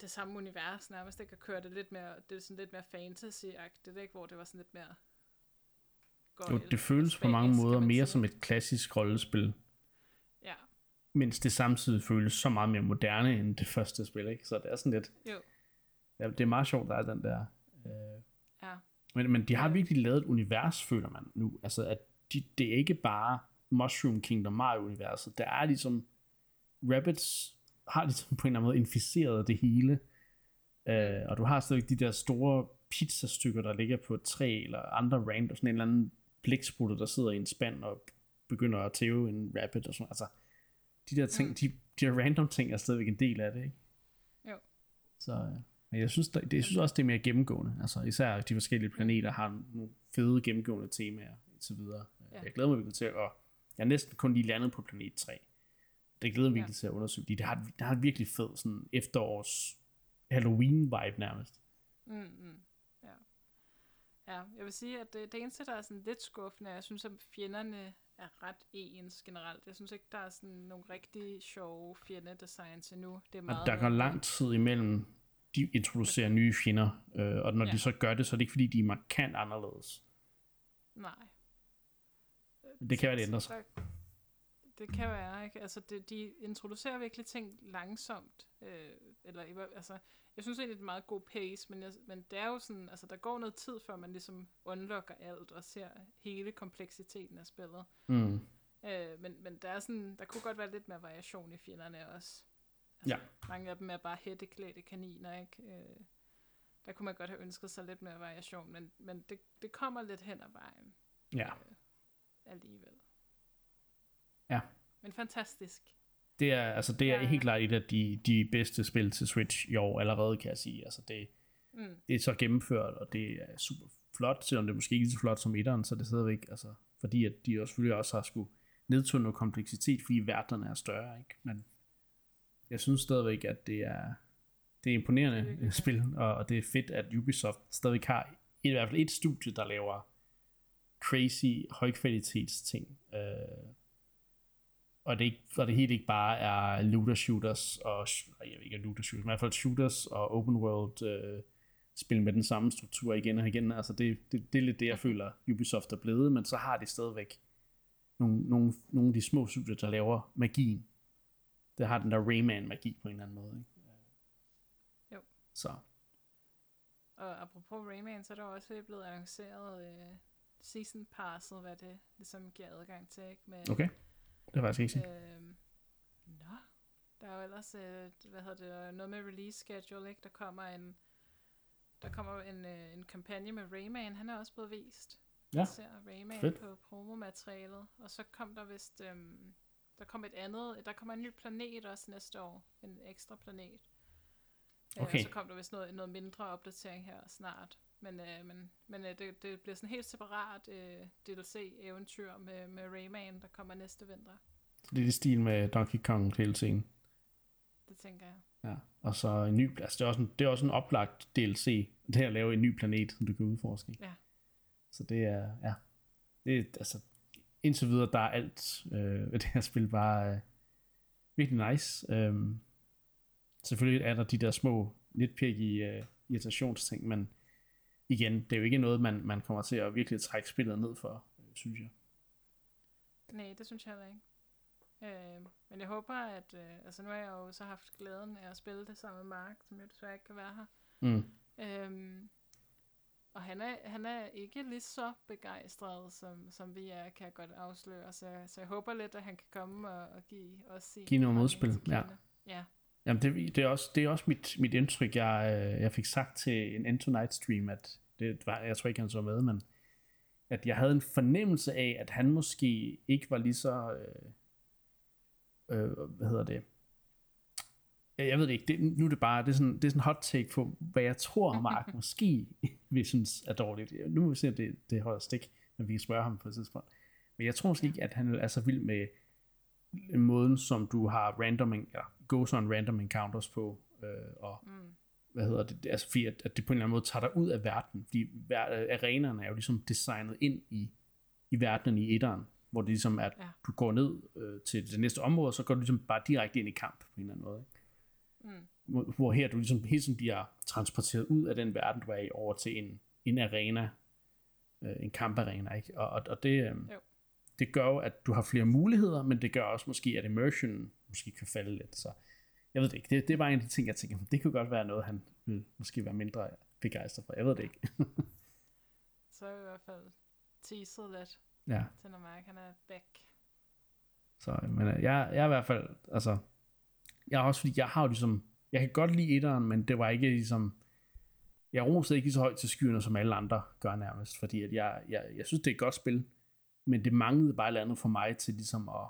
det samme univers nærmest, ikke at køre det lidt mere, det er sådan lidt mere fantasy-agtigt, ikke, hvor det var sådan lidt mere Jo, gøjl det føles og på mange måder mere sige. som et klassisk rollespil, Ja, mens det samtidig føles så meget mere moderne end det første spil, ikke? Så det er sådan lidt... jo, Ja, det er meget sjovt, der er den der... Øh, ja, men, men de har Ja. virkelig lavet et univers, føler man nu. Altså, at de, det er ikke bare Mushroom Kingdom Mario-universet. Der er ligesom... Rabbits har ligesom på en eller anden måde inficeret det hele. Øh, og du har stadig de der store pizzastykker, der ligger på et træ, eller andre random, sådan en eller anden blæksprutte, der sidder i en spand og begynder at tæve en rabbit og sådan Altså, de der ting, Mm. de, de der random ting er stadigvæk en del af det, ikke? Jo. Så øh, men jeg synes, der, det, jeg synes også, det er mere gennemgående. Altså, især de forskellige planeter har nogle fede gennemgående temaer, og så videre. Ja. Jeg glæder mig virkelig til at... Jeg er næsten kun lige landet på planet 3. Det glæder mig Ja. virkelig til at undersøge, fordi det har, et- det har et virkelig fed sådan efterårs Halloween-vibe nærmest. mm, mm, ja. Ja, jeg vil sige, at det, det eneste, der er sådan lidt skuffende, jeg synes, at fjenderne er ret ens generelt. Jeg synes ikke, der er sådan nogle rigtig sjove fjendedesigns endnu. Det er Og meget der går lang tid imellem, de introducerer nye fjender, øh, og når ja. De så gør det, så er det ikke fordi, de er markant anderledes. Nej. Det kan være, det ændrer sig. Der, det kan være, ikke? Altså, det, de introducerer virkelig ting langsomt. Øh, eller, altså, jeg synes egentlig, det er en meget god pace, men, jeg, men det er jo sådan, altså, der går noget tid, før man ligesom unlocker alt og ser hele kompleksiteten af spillet. Mm. Øh, men, men der er sådan, der kunne godt være lidt mere variation i fjenderne også. Ja. Mange af dem er bare hætteklædte kaniner, ikke? Øh, der kunne man godt have ønsket sig lidt mere variation, men, men det, det kommer lidt hen ad vejen Ja, alligevel. Ja. Men fantastisk. det er, altså, det er Ja. helt klart et af de, de bedste spil til Switch i år allerede, kan jeg sige. Altså, det, Mm. det er så gennemført, og det er super flot, selvom det måske ikke er så flot som etteren, så det er stadigvæk, altså, fordi at de også selvfølgelig også har skulle nedtone noget kompleksitet, fordi verdenerne er større, ikke? Men jeg synes stadigvæk, at det er, det er imponerende Det er spil, og, og det er fedt, at Ubisoft stadigvæk har i hvert fald et studie, der laver crazy, højkvalitets ting. Øh, og det, ikke, og det helt ikke bare er looter shooters, og jeg ved ikke, looter shooters, men i hvert fald shooters og open world øh, spil med den samme struktur igen og igen. Altså det, det, det er lidt det, jeg føler, Ubisoft er blevet, men så har de stadigvæk nogle, nogle, nogle af de små studier, der laver magien. Det har den der Rayman-magi på en eller anden måde. Ikke? Jo. Så Og apropos Rayman, så er der også blevet annonceret øh, Season Passet, hvad det ligesom giver adgang til, ikke? Med, okay, det har jeg ikke. Øhm, nå, der er jo ellers, øh, hvad hedder det, noget med release schedule, ikke? Der kommer en, der kommer en, øh, en kampagne med Rayman, han er også blevet vist. Ja, ser Rayman fedt. på promomaterialet, og så kom der vist, øhm, der kom et andet, der kommer en ny planet også næste år, en ekstra planet. Øh, Okay. og så kom der vist noget, noget mindre opdatering her snart. Men, øh, men, men øh, det, det bliver sådan helt separat øh, DLC-eventyr med, med Rayman, der kommer næste vinter. Er i stil med Donkey Kong hele tiden. Det tænker jeg. Ja, og så en ny plads. Det er også en, det er også en oplagt DLC, det her at lave en ny planet, som du kan udforske. Ja. Så det er, ja, det er, altså, indtil videre, der er alt øh, ved det her spil bare øh, virkelig nice. Øhm, selvfølgelig er der de der små, lidt øh, irritationsting, men igen, det er jo ikke noget, man, man kommer til at virkelig trække spillet ned for, øh, synes jeg. Nej, det synes jeg heller ikke. Øh, men jeg håber, at... Øh, altså nu har jeg jo så haft glæden af at spille det sammen med Mark, som jo desværre ikke kan være her. Mm. Øhm, og han er, han er ikke lige så begejstret, som, som vi er, kan jeg godt afsløre. Så, så jeg håber lidt, at han kan komme og, og give os sin... Give noget modspil, ja. Ja. Jamen, det, det, er også, det er også mit, mit indtryk. Jeg, øh, jeg fik sagt til en End Night stream, at det var, jeg tror ikke, han så med, men at jeg havde en fornemmelse af, at han måske ikke var lige så, øh, øh, hvad hedder det, jeg ved det ikke, det, nu er det bare, det er sådan, det er sådan hot take på, hvad jeg tror, Mark måske vil synes er dårligt. Nu må vi se, at det, det holder stik, når vi kan spørge ham på et tidspunkt. Men jeg tror måske ikke, at han er så vild med måden, som du har random, eller goes on random encounters på, øh, og Mm. hvad hedder det, altså fordi at, at det på en eller anden måde tager dig ud af verden, fordi arenaerne er jo ligesom designet ind i, i verdenen i etteren, hvor det ligesom er, at Ja. du går ned øh, til det næste område, og så går du ligesom bare direkte ind i kamp på en eller anden måde. Ikke? Mm. Hvor, hvor her du ligesom hele tiden bliver transporteret ud af den verden, du er i, over til en, en arena, øh, en kamparena, ikke? Og, og, og det, øh, Jo. det gør jo, at du har flere muligheder, men det gør også måske, at immersion måske kan falde lidt, så jeg ved det ikke. Det, det bare en af de ting, jeg tænker, det kunne godt være noget, han vil måske være mindre begejstret for. Jeg ved det ikke. Så er i hvert fald teaset lidt ja, til, når Mark han er back. så men øh, jeg, jeg er i hvert fald, altså, jeg også fordi, jeg har jo ligesom, jeg kan godt lide etteren, men det var ikke ligesom, jeg roser ikke så højt til skyerne, som alle andre gør nærmest, fordi at jeg, jeg, jeg synes, det er et godt spil, men det manglede bare et eller andet for mig til ligesom at,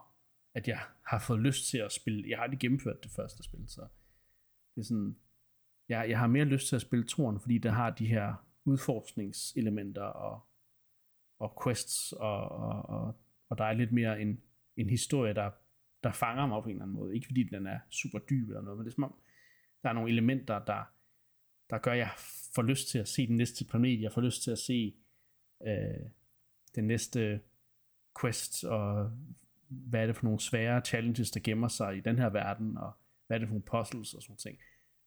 at jeg har fået lyst til at spille, jeg har aldrig gennemført det første spil, så det er sådan, jeg, jeg har mere lyst til at spille toren, fordi det har de her udforskningselementer og, og quests, og, og, og, og der er lidt mere en, en historie, der, der fanger mig på en eller anden måde. Ikke fordi den er super dyb eller noget, men det er som om, der er nogle elementer, der, der gør, at jeg får lyst til at se den næste planet, jeg får lyst til at se øh, den næste quest, og hvad er det for nogle svære challenges, der gemmer sig i den her verden, og hvad er det for nogle puzzles og sådan ting.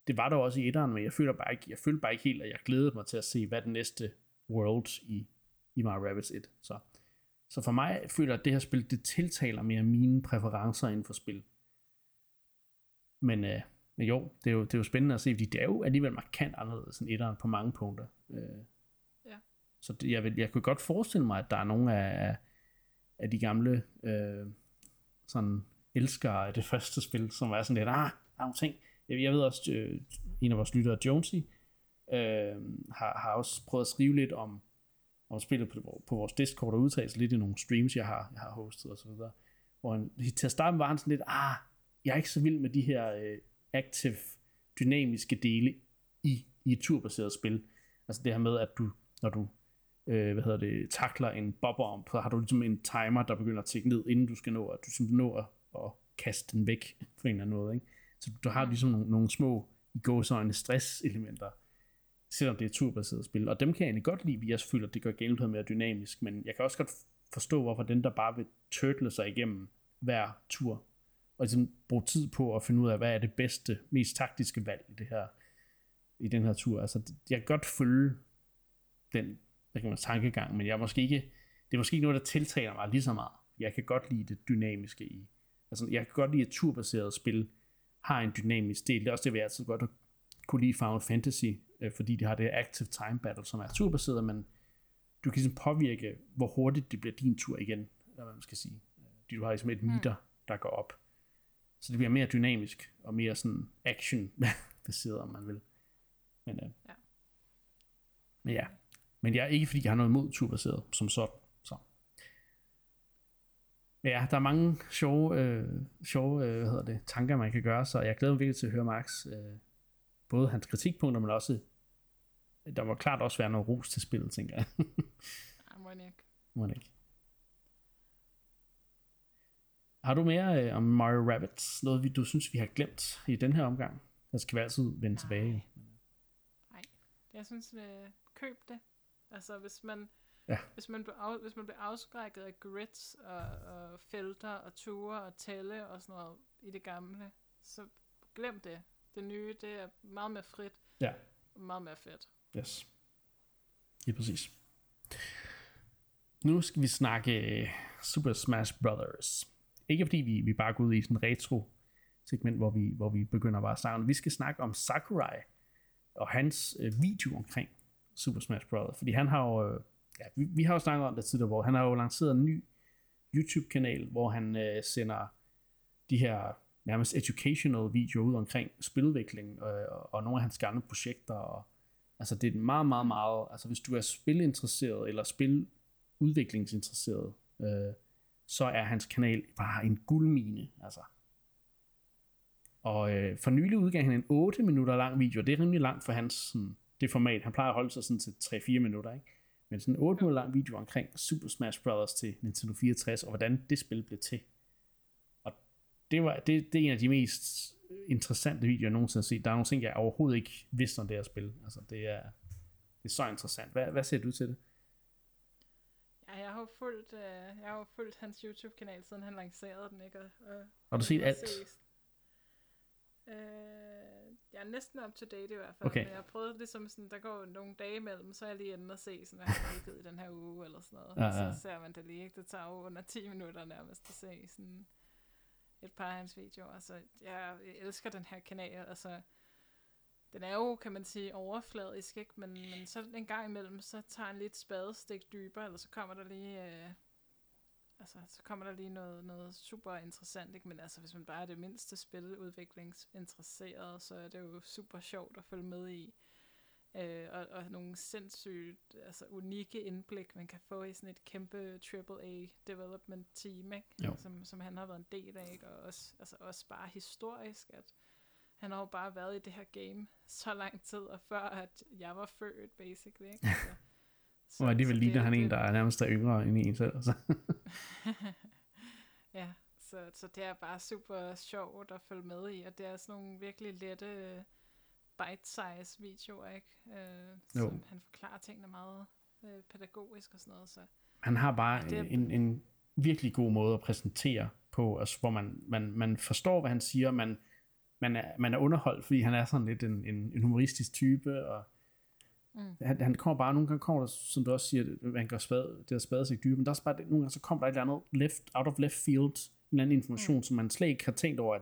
Det var der også i etteren, men jeg føler bare ikke, jeg følte bare ikke helt, at jeg glædede mig til at se, hvad den næste world i, i Mario Rabbids 1. Så, så for mig føler jeg, at det her spil, det tiltaler mere mine præferencer inden for spil. Men, øh, men jo, det er jo, det er jo spændende at se, fordi det er jo alligevel markant anderledes end etteren på mange punkter. Øh, Ja. Så det, jeg, vil, jeg kunne godt forestille mig, at der er nogle af, af de gamle øh, sådan elskere af det første spil, som er sådan lidt, ah, der er nogle ting. Jeg, jeg ved også, øh, en af vores lyttere, Jonesy, øh, har, har også prøvet at skrive lidt om, om spillet på, på vores Discord og udtale sig lidt i nogle streams, jeg har, jeg har hostet og så videre. Hvor han, til at starte med var han sådan lidt, ah, jeg er ikke så vild med de her øh, active, dynamiske dele i, i et turbaseret spil. Altså det her med, at du, når du øh, hvad hedder det, takler en bobber, så har du ligesom en timer, der begynder at tække ned, inden du skal nå, at du simpelthen når at, at kaste den væk på en eller anden måde. Ikke? Så du har ligesom nogle, nogle små i gåsøjne stresselementer, selvom det er turbaseret spil. Og dem kan jeg egentlig godt lide, fordi jeg føler, at det gør gameplayet mere dynamisk, men jeg kan også godt forstå, hvorfor den, der bare vil turtle sig igennem hver tur, og ligesom bruge tid på at finde ud af, hvad er det bedste, mest taktiske valg i det her i den her tur. Altså, jeg kan godt følge den der kan man, tankegang, men jeg er måske ikke, det er måske ikke noget, der tiltaler mig lige så meget. Jeg kan godt lide det dynamiske i. Altså, jeg kan godt lide, at turbaseret spil har en dynamisk del. Det er også det, jeg altid godt kunne lide Final Fantasy, øh, fordi de har det active time battle, som er turbaseret, men du kan ligesom påvirke, hvor hurtigt det bliver din tur igen, eller hvad man skal sige. Fordi du har ligesom et meter, der går op. Så det bliver mere dynamisk, og mere sådan action-baseret, om man vil. Men, øh, Ja. men ja, men jeg er ikke, fordi jeg har noget imod turbaseret som sådan. Så. Men ja, der er mange sjove, øh, sjove øh, hvad hedder det, tanker, man kan gøre, så jeg glæder mig virkelig til at høre Marks, øh, både hans kritikpunkter, men også, der må klart også være noget ros til spillet, tænker jeg. Ej, må ikke. Må ikke. Har du mere øh, om Mario Rabbids? Noget, vi, du synes, vi har glemt i den her omgang? Der skal vi altid vende Nej. tilbage. Jeg synes, øh, køb det. Altså, hvis man, Ja. hvis man, bliver af, hvis man bliver afskrækket af grids og, og felter og ture og tælle og sådan noget i det gamle, så glem det. Det nye, det er meget mere frit Ja, og meget mere fedt. yes. Lige præcis. Nu skal vi snakke øh, Super Smash Brothers. Ikke fordi vi, vi bare går ud i sådan en retro segment, hvor vi, hvor vi begynder bare at om. Vi skal snakke om Sakurai og hans øh, video omkring Super Smash Brothers. Fordi han har jo, øh, ja, vi, vi har jo snakket om det tidligere, hvor han har jo lanceret en ny YouTube-kanal, hvor han øh, sender de her nærmest educational videoer ud omkring spiludvikling øh, og, og nogle af hans gamle projekter. Og, altså det er meget, meget, meget, altså hvis du er spilinteresseret eller spiludviklingsinteresseret, øh, så er hans kanal bare en guldmine, altså. Og øh, for nylig udgav han en 8 minutter lang video, det er rimelig langt for hans sådan, det format. Han plejer at holde sig sådan til 3-4 minutter, ikke? Men sådan en 8 minutter lang video omkring Super Smash Bros. til Nintendo 64, og hvordan det spil blev til. Det, var, det, det er en af de mest interessante videoer, jeg nogensinde har set. Der er nogle ting, jeg overhovedet ikke vidste om det her spil. Altså, det er, det er så interessant. Hvad, hvad ser du til det? Ja, jeg har jo fulgt, øh, jeg har jo fulgt hans YouTube-kanal, siden han lancerede den, ikke? Og, og, Har du set alt? ses. Øh, jeg er næsten up to date i hvert fald, Okay. men jeg har prøvet ligesom sådan, der går nogle dage imellem, så er jeg lige inde og se, sådan, hvad han har udgivet i den her uge, eller sådan noget. Ja, ja. Så ser man det lige, ikke? Det tager jo under 10 minutter nærmest at se sådan et par af hans videoer. Så jeg, jeg elsker den her kanal, altså den er jo, kan man sige, overfladisk, ikke? Men, men så en gang imellem, så tager han lidt spadestik dybere, eller så kommer der lige, øh, altså, så kommer der lige noget, noget super interessant, ikke? Men altså, hvis man bare er det mindste spiludviklingsinteresseret, så er det jo super sjovt at følge med i. Øh, og, og nogle sindssygt, altså unikke indblik, man kan få i sådan et kæmpe AAA development team, ikke? Jo. Som, som han har været en del af, ikke? Og også, altså også bare historisk, at han har jo bare været i det her game så lang tid, og før at jeg var født, basically, ikke? Altså, så, Og alligevel ligner det- han en, det- der er nærmest er yngre end en selv. Altså. ja, så, så det er bare super sjovt at følge med i, og det er sådan nogle virkelig lette bite-size videoer, ikke? Øh, Jo. som han forklarer tingene meget øh, pædagogisk og sådan noget, så Han har bare Ja, det er- en, en virkelig god måde at præsentere på, altså, hvor man, man, man forstår, hvad han siger, man, man, er, man er underholdt, fordi han er sådan lidt en, en, en humoristisk type, og Mm. han, han kommer bare, nogle gange kommer der, som du også siger, han gør spade, det der spadesigt dybe, men der er også bare, nogle gange så kommer der et eller andet left, out of left field, en anden information, mm. som man slet ikke har tænkt over, at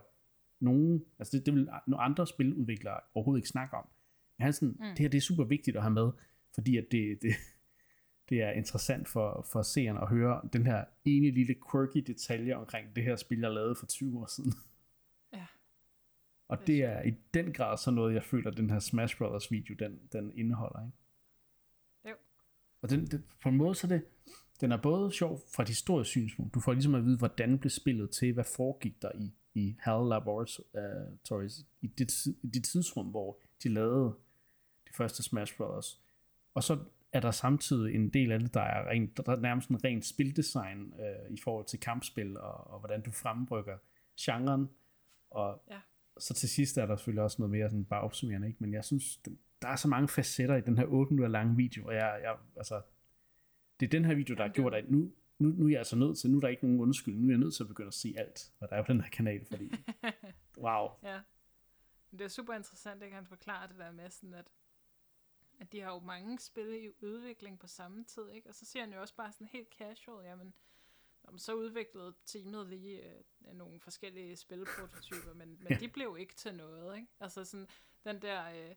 nogen, altså det, det vil nogle andre spiludviklere overhovedet ikke snakke om. Men han er sådan, mm. det her det er super vigtigt at have med, fordi at det, det, det er interessant for, for seerne at høre den her ene lille quirky detalje omkring det her spil, jeg lavede for 20 år siden. Ja. Og Det er det er i den grad så noget, jeg føler, at den her Smash Brothers video, den, den indeholder. Ikke? Jo. Og den, den, på en måde så det, den er både sjov fra et historisk synspunkt. Du får ligesom at vide, hvordan blev spillet til, hvad foregik der i, i HAL Laboratories, i det, i det tidsrum, hvor de lavede de første Smash Brothers. Og så er der samtidig en del af det, der er, rent, der er nærmest en ren spildesign øh, i forhold til kampspil, og, og hvordan du fremrykker genren. Og Ja. så til sidst er der selvfølgelig også noget mere sådan bare opsummerende, ikke? men jeg synes, den, der er så mange facetter i den her 8 minutter lange video, og jeg, jeg, altså, det er den her video, der har gjort, at nu, nu, nu er jeg altså nødt til, nu er der ikke nogen undskyld, nu er jeg nødt til at begynde at se alt, hvad der er på den her kanal, fordi, wow, Ja. Men det er super interessant, at han forklarer det der med sådan, at, at de har jo mange spil i udvikling på samme tid, ikke? Og så siger han jo også bare sådan helt casual, jamen, Jamen, så udviklede teamet lige øh, nogle forskellige spilprototyper, men, men Ja. de blev ikke til noget, ikke? Altså sådan, den der øh,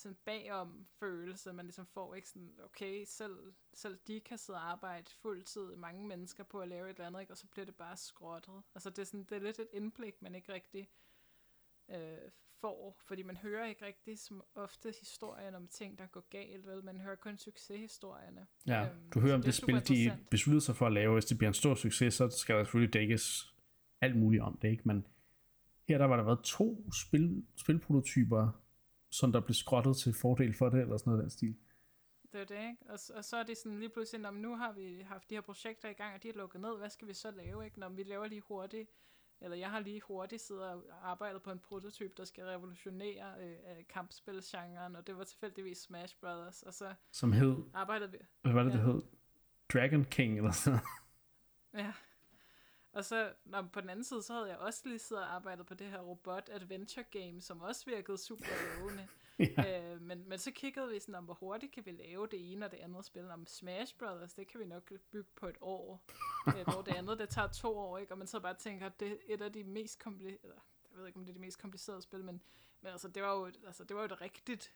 sådan bagom følelse, man ligesom får, ikke? Sådan, okay, selv, selv de kan sidde og arbejde fuldtid, mange mennesker på at lave et eller andet, ikke? Og så bliver det bare skrottet. Altså det er, sådan, det er lidt et indblik, man ikke rigtig øh, får, fordi man hører ikke rigtig som ofte historien om ting, der går galt, vel? Man hører kun succeshistorierne. ja, Øhm, du hører om det det spil, de besluttede sig for at lave, hvis det bliver en stor succes, så skal der selvfølgelig dækkes alt muligt om det, ikke? Men her der var der været to spil, spilprototyper, som der blev skrottet til fordel for det, eller sådan noget af den stil. Det er det, ikke? Og, og så er det sådan lige pludselig, når nu har vi haft de her projekter i gang, og de er lukket ned, hvad skal vi så lave, ikke? Når vi laver lige hurtigt eller jeg har lige hurtigt siddet og arbejdet på en prototype, der skal revolutionere øh, kampspilsgenren, og det var tilfældigvis Smash Brothers, og så Som hed, arbejdede vi, hvad var det, Ja. det hed? Dragon King eller sådan ja. Og så nå, på den anden side, så havde jeg også lige siddet og arbejdet på det her robot adventure game, som også virkede super lovende. ja. Øh, men, men så kiggede vi sådan om, hvor hurtigt kan vi lave det ene og det andet spil. Om Smash Brothers, det kan vi nok bygge på et år. øh, hvor det andet, det tager to år, ikke? Og man så bare tænker, det er et af de mest komplicerede, jeg ved ikke, om det er de mest komplicerede spil, men, men altså, det var jo altså, det var jo et rigtigt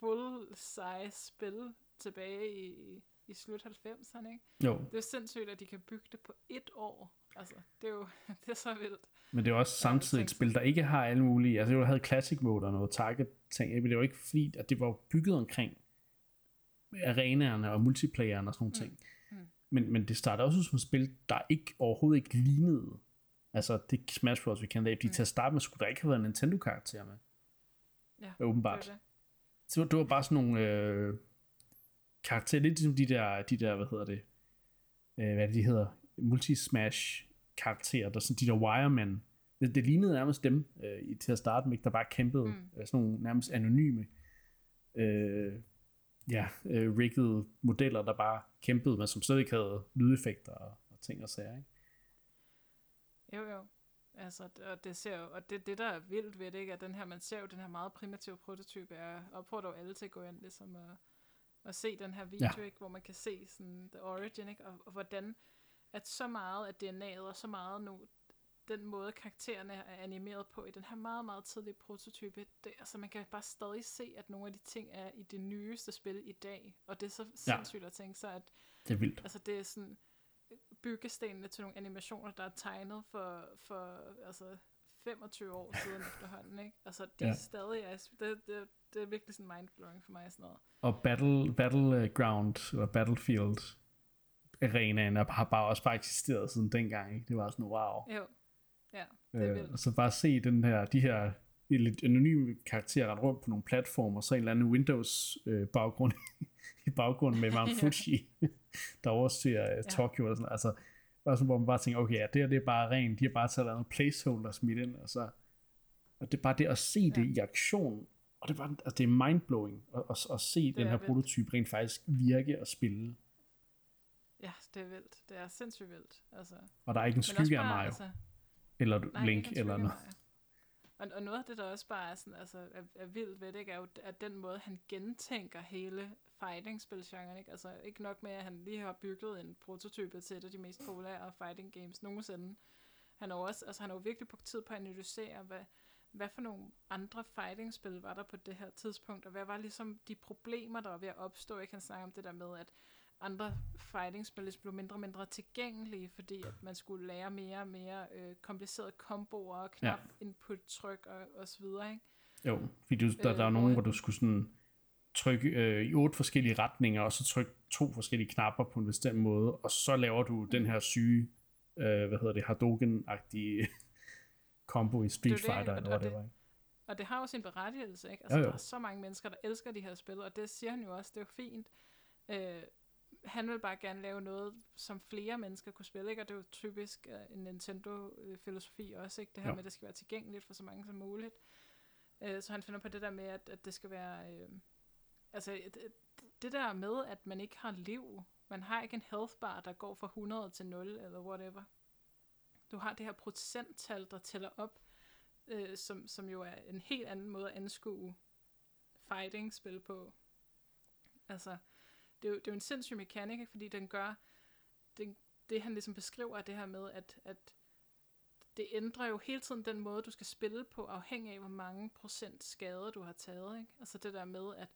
full-size spil tilbage i, i slut 90'erne, ikke? Jo, Det er sindssygt, at de kan bygge det på et år. Altså, det er jo det er så vildt. men det er også samtidig et spil, der ikke har alle mulige, altså det havde classic mode og noget target ting, men det var ikke fordi, at det var bygget omkring arenaerne og multiplayeren og sådan nogle ting. Mm. Men, men det startede også som et spil, der ikke overhovedet ikke lignede, altså det Smash Bros. vi i dag, fordi Mm. til at starte med skulle der ikke have været en Nintendo-karakter med, Ja, åbenbart. det er det. Så det var bare sådan nogle øh, karakterer, lidt ligesom de der, de der, hvad hedder det, øh, hvad er det, de hedder, multi-smash karakterer, der sådan de der wiremen. Det, det lignede nærmest dem øh, til at starte med, der bare kæmpede, Mm. mm. sådan nogle nærmest anonyme, øh, ja, øh, riggede modeller, der bare kæmpede, men som ikke havde lydeffekter og, og ting og sager, ikke? Jo, jo. Altså, og det ser jo, og det, det der er vildt ved det, ikke, at den her, man ser jo den her meget primitive prototype, jeg opfordrer jo alle til at gå ind, ligesom at, at se den her video, ja. ikke, hvor man kan se sådan the origin, ikke, og, og hvordan at så meget af DNA'et, og så meget nu, den måde karaktererne er animeret på i den her meget, meget tidlige prototype, det, altså man kan bare stadig se, at nogle af de ting er i det nyeste spil i dag, og det er så sindssygt at tænke sig, at Det er vildt. Altså det er sådan byggestenene til nogle animationer, der er tegnet for, for altså 25 år siden efterhånden, ikke? Altså de ja. Ja. er stadig, altså, det, det, det er virkelig sådan mindblowing for mig sådan noget. Og Battle, Battleground, eller Battlefield, arenaen har bare også bare eksisteret siden dengang, ikke? Det var sådan, wow. Jo, ja, det er Øh, vildt. og så bare se den her, de her lidt anonyme karakterer rende rundt på nogle platformer, så en eller anden Windows øh, baggrund i baggrunden med Mount Ja. Fuji, der overser øh, Tokyo og sådan. Altså, og så hvor man bare tænker, okay, ja, det her det er bare rent, de har bare taget noget placeholder smidt ind, og så, og det er bare det at se det Ja. i aktion, og det er bare, altså det er mindblowing at, at, at se den er her vildt. prototype rent faktisk virke og spille, Ja, det er vildt. Det er sindssygt vildt. Altså, og der er ikke en skygge af Mario, altså, eller nej, Link, eller noget. Og, og noget af det, der også bare er, sådan, altså, er, er vildt ved det, ikke, er jo at den måde, han gentænker hele fighting-spilgenren. Ikke? Altså ikke nok med, at han lige har bygget en prototype til et af de mest populære fighting games nogensinde. Han har jo også, altså han har jo virkelig brugt tid på at analysere, hvad, hvad for nogle andre fighting-spil var der på det her tidspunkt, og hvad var ligesom de problemer, der var ved at opstå. Jeg kan snakke om det der med, at andre fighting-spil ligesom blev mindre og mindre tilgængelige, fordi at man skulle lære mere og mere øh, komplicerede komboer og knap ja. input-tryk og, og så videre, ikke? Jo, fordi du, der, Øh, der er hvor nogen, hvor du skulle sådan trykke øh, i otte forskellige retninger, og så trykke to forskellige knapper på en bestemt måde, og så laver du den her syge, øh, hvad hedder det, Hadouken-agtige combo i Street Det er jo det, Fighter, og- eller hvad det? Og det har jo sin berettigelse, ikke? Altså, Jo, jo. der er så mange mennesker, der elsker de her spil, og det siger han jo også, det er jo fint. Øh, han vil bare gerne lave noget, som flere mennesker kunne spille, ikke? Og det er jo typisk uh, en Nintendo-filosofi også, ikke? Det her Jo. med, at det skal være tilgængeligt for så mange som muligt. Øh, så han finder på det der med, at, at det skal være... Øh, altså, det, det der med, at man ikke har liv. Man har ikke en health bar, der går fra 100 til 0, eller whatever. Du har det her procenttal, der tæller op, øh, som, som jo er en helt anden måde at anskue fighting-spil på. Altså, det er, jo, det er jo en sindssyg mekanik, ikke? fordi den gør, den, det han ligesom beskriver er det her med, at, at det ændrer jo hele tiden den måde, du skal spille på, afhængig af, hvor mange procent skade du har taget. Ikke? Altså det der med, at,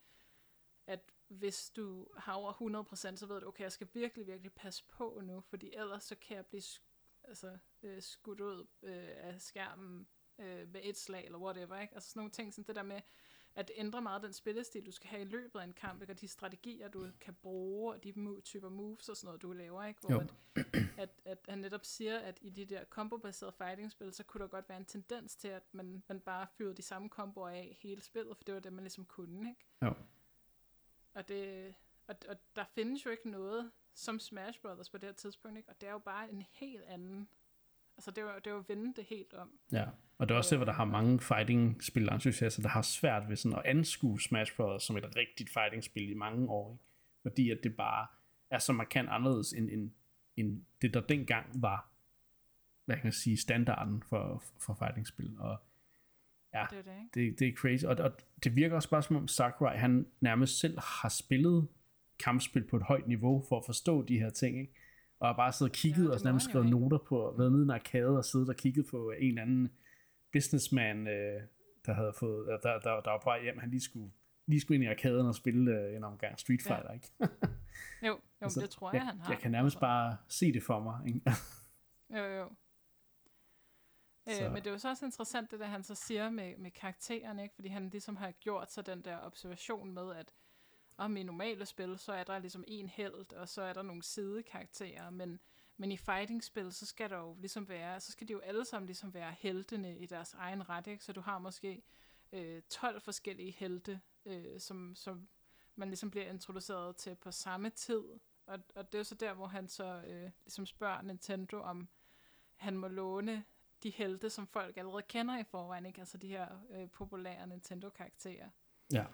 at hvis du har over 100%, så ved du, okay, jeg skal virkelig, virkelig passe på nu, fordi ellers så kan jeg blive altså, øh, skudt ud øh, af skærmen øh, med et slag, eller whatever. Ikke? Altså sådan nogle ting, sådan det der med, at det ændrer meget den spillestil, du skal have i løbet af en kamp, ikke? og de strategier, du kan bruge, og de typer moves og sådan noget, du laver, ikke? Hvor Jo. at, at, at han netop siger, at i de der combo-baserede fighting-spil, så kunne der godt være en tendens til, at man, man bare fyrede de samme komboer af hele spillet, for det var det, man ligesom kunne, ikke? Jo. Og, det, og, og der findes jo ikke noget som Smash Brothers på det her tidspunkt, ikke? Og det er jo bare en helt anden Altså det var, det var at vende det helt om. Ja, og det er også det, hvor der har mange fighting-spil entusiaster, der har svært ved sådan at anskue Smash Bros. som et rigtigt fighting-spil i mange år. Ikke? Fordi at det bare er så markant anderledes end, end, end det, der dengang var hvad kan man sige, standarden for, for fighting-spil. Og ja, Det er det, ikke? det, det er crazy. Og, og det virker også bare som om Sakurai, han nærmest selv har spillet kampspil på et højt niveau for at forstå de her ting, ikke? Og har bare siddet og kigget Ja, ja, og nærmest skrevet noter på, været nede i en arcade og siddet og kigget på en eller anden businessman, øh, der havde fået, der, der, der, der var på vej hjem, han lige skulle, lige skulle ind i arkaden og spille øh, en omgang Street Ja. Fighter, ikke? Jo, jo Altså, det tror jeg, jeg, han har. jeg kan nærmest bare se det for mig, ikke? Jo, jo. Så- Øh, men det er jo så også interessant, det der han så siger med, med karakteren, ikke? fordi han ligesom har gjort sig den der observation med, at om i normale spil, så er der ligesom en held, og så er der nogle sidekarakterer, men, men i fighting-spil, så skal der jo ligesom være, så skal de jo alle sammen ligesom være heltene i deres egen ret, ikke? så du har måske øh, 12 forskellige helte, øh, som, som man ligesom bliver introduceret til på samme tid, og, og det er jo så der, hvor han så øh, ligesom spørger Nintendo, om han må låne de helte, som folk allerede kender i forvejen, ikke? Altså de her øh, populære Nintendo-karakterer. Ja,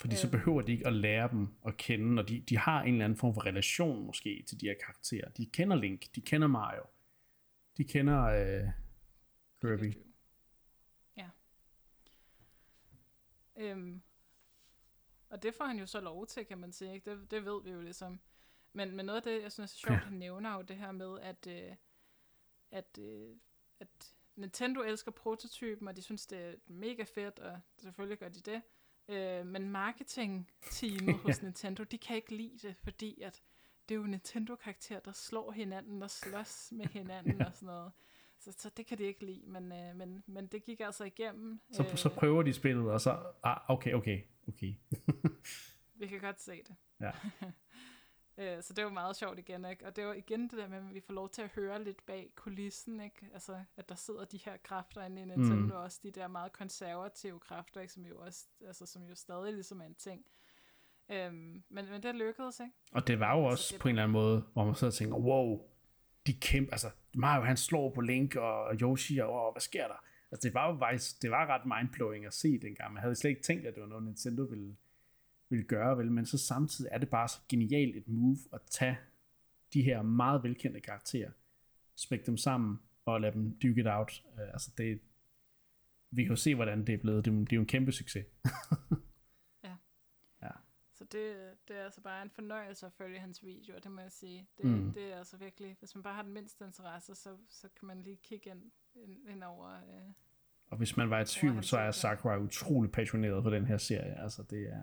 fordi så Øhm. behøver de ikke at lære dem at kende, og de, de har en eller anden form for relation måske til de her karakterer. De kender Link, de kender Mario, de kender øh, Kirby. Ja. Øhm, og det får han jo så lov til, kan man sige. Ikke? Det, det ved vi jo ligesom. Men, men noget af det, jeg synes er sjovt, Ja. han nævner jo det her med, at, øh, at, øh, at Nintendo elsker prototypen, og de synes, det er mega fedt, og selvfølgelig gør de det. Øh, men marketing-teamet hos Nintendo, de kan ikke lide det, fordi at det er jo Nintendo-karakterer, der slår hinanden og slås med hinanden og sådan noget. Så, så det kan de ikke lide, men, øh, men, men det gik altså igennem. Så, så prøver de spillet, og så, ah, okay, okay, okay. Vi kan godt se det. Ja. Øh, så det var meget sjovt igen, ikke? Og det var igen det der med, at vi får lov til at høre lidt bag kulissen, ikke? Altså, at der sidder de her kræfter inde i Nintendo, Mm. også de der meget konservative kræfter, ikke? Som jo også, altså, som jo stadig ligesom er en ting. Øhm, men, men det lykkedes, ikke? Og det var jo Altså, også det- på en eller anden måde, hvor man så tænker, wow, de kæmpe, altså Mario han slår på Link og Yoshi, og wow, hvad sker der? Altså det var jo faktisk, det var ret mindblowing at se dengang. Man havde slet ikke tænkt, at det var noget Nintendo ville, ville gøre, vel? men så samtidig er det bare så genialt et move at tage de her meget velkendte karakterer, smække dem sammen og lade dem duke it out. Uh, altså det, vi kan jo se, hvordan det er blevet. Det er, jo- det er jo en kæmpe succes. Så det, det er altså bare en fornøjelse at følge hans videoer, det må jeg sige. Det, Mm. det er altså virkelig, hvis man bare har den mindste interesse, så, så kan man lige kigge ind, ind, ind over... Øh, Og hvis man var i tvivl, så er ja. Sakurai utrolig passioneret på den her serie. Altså det er,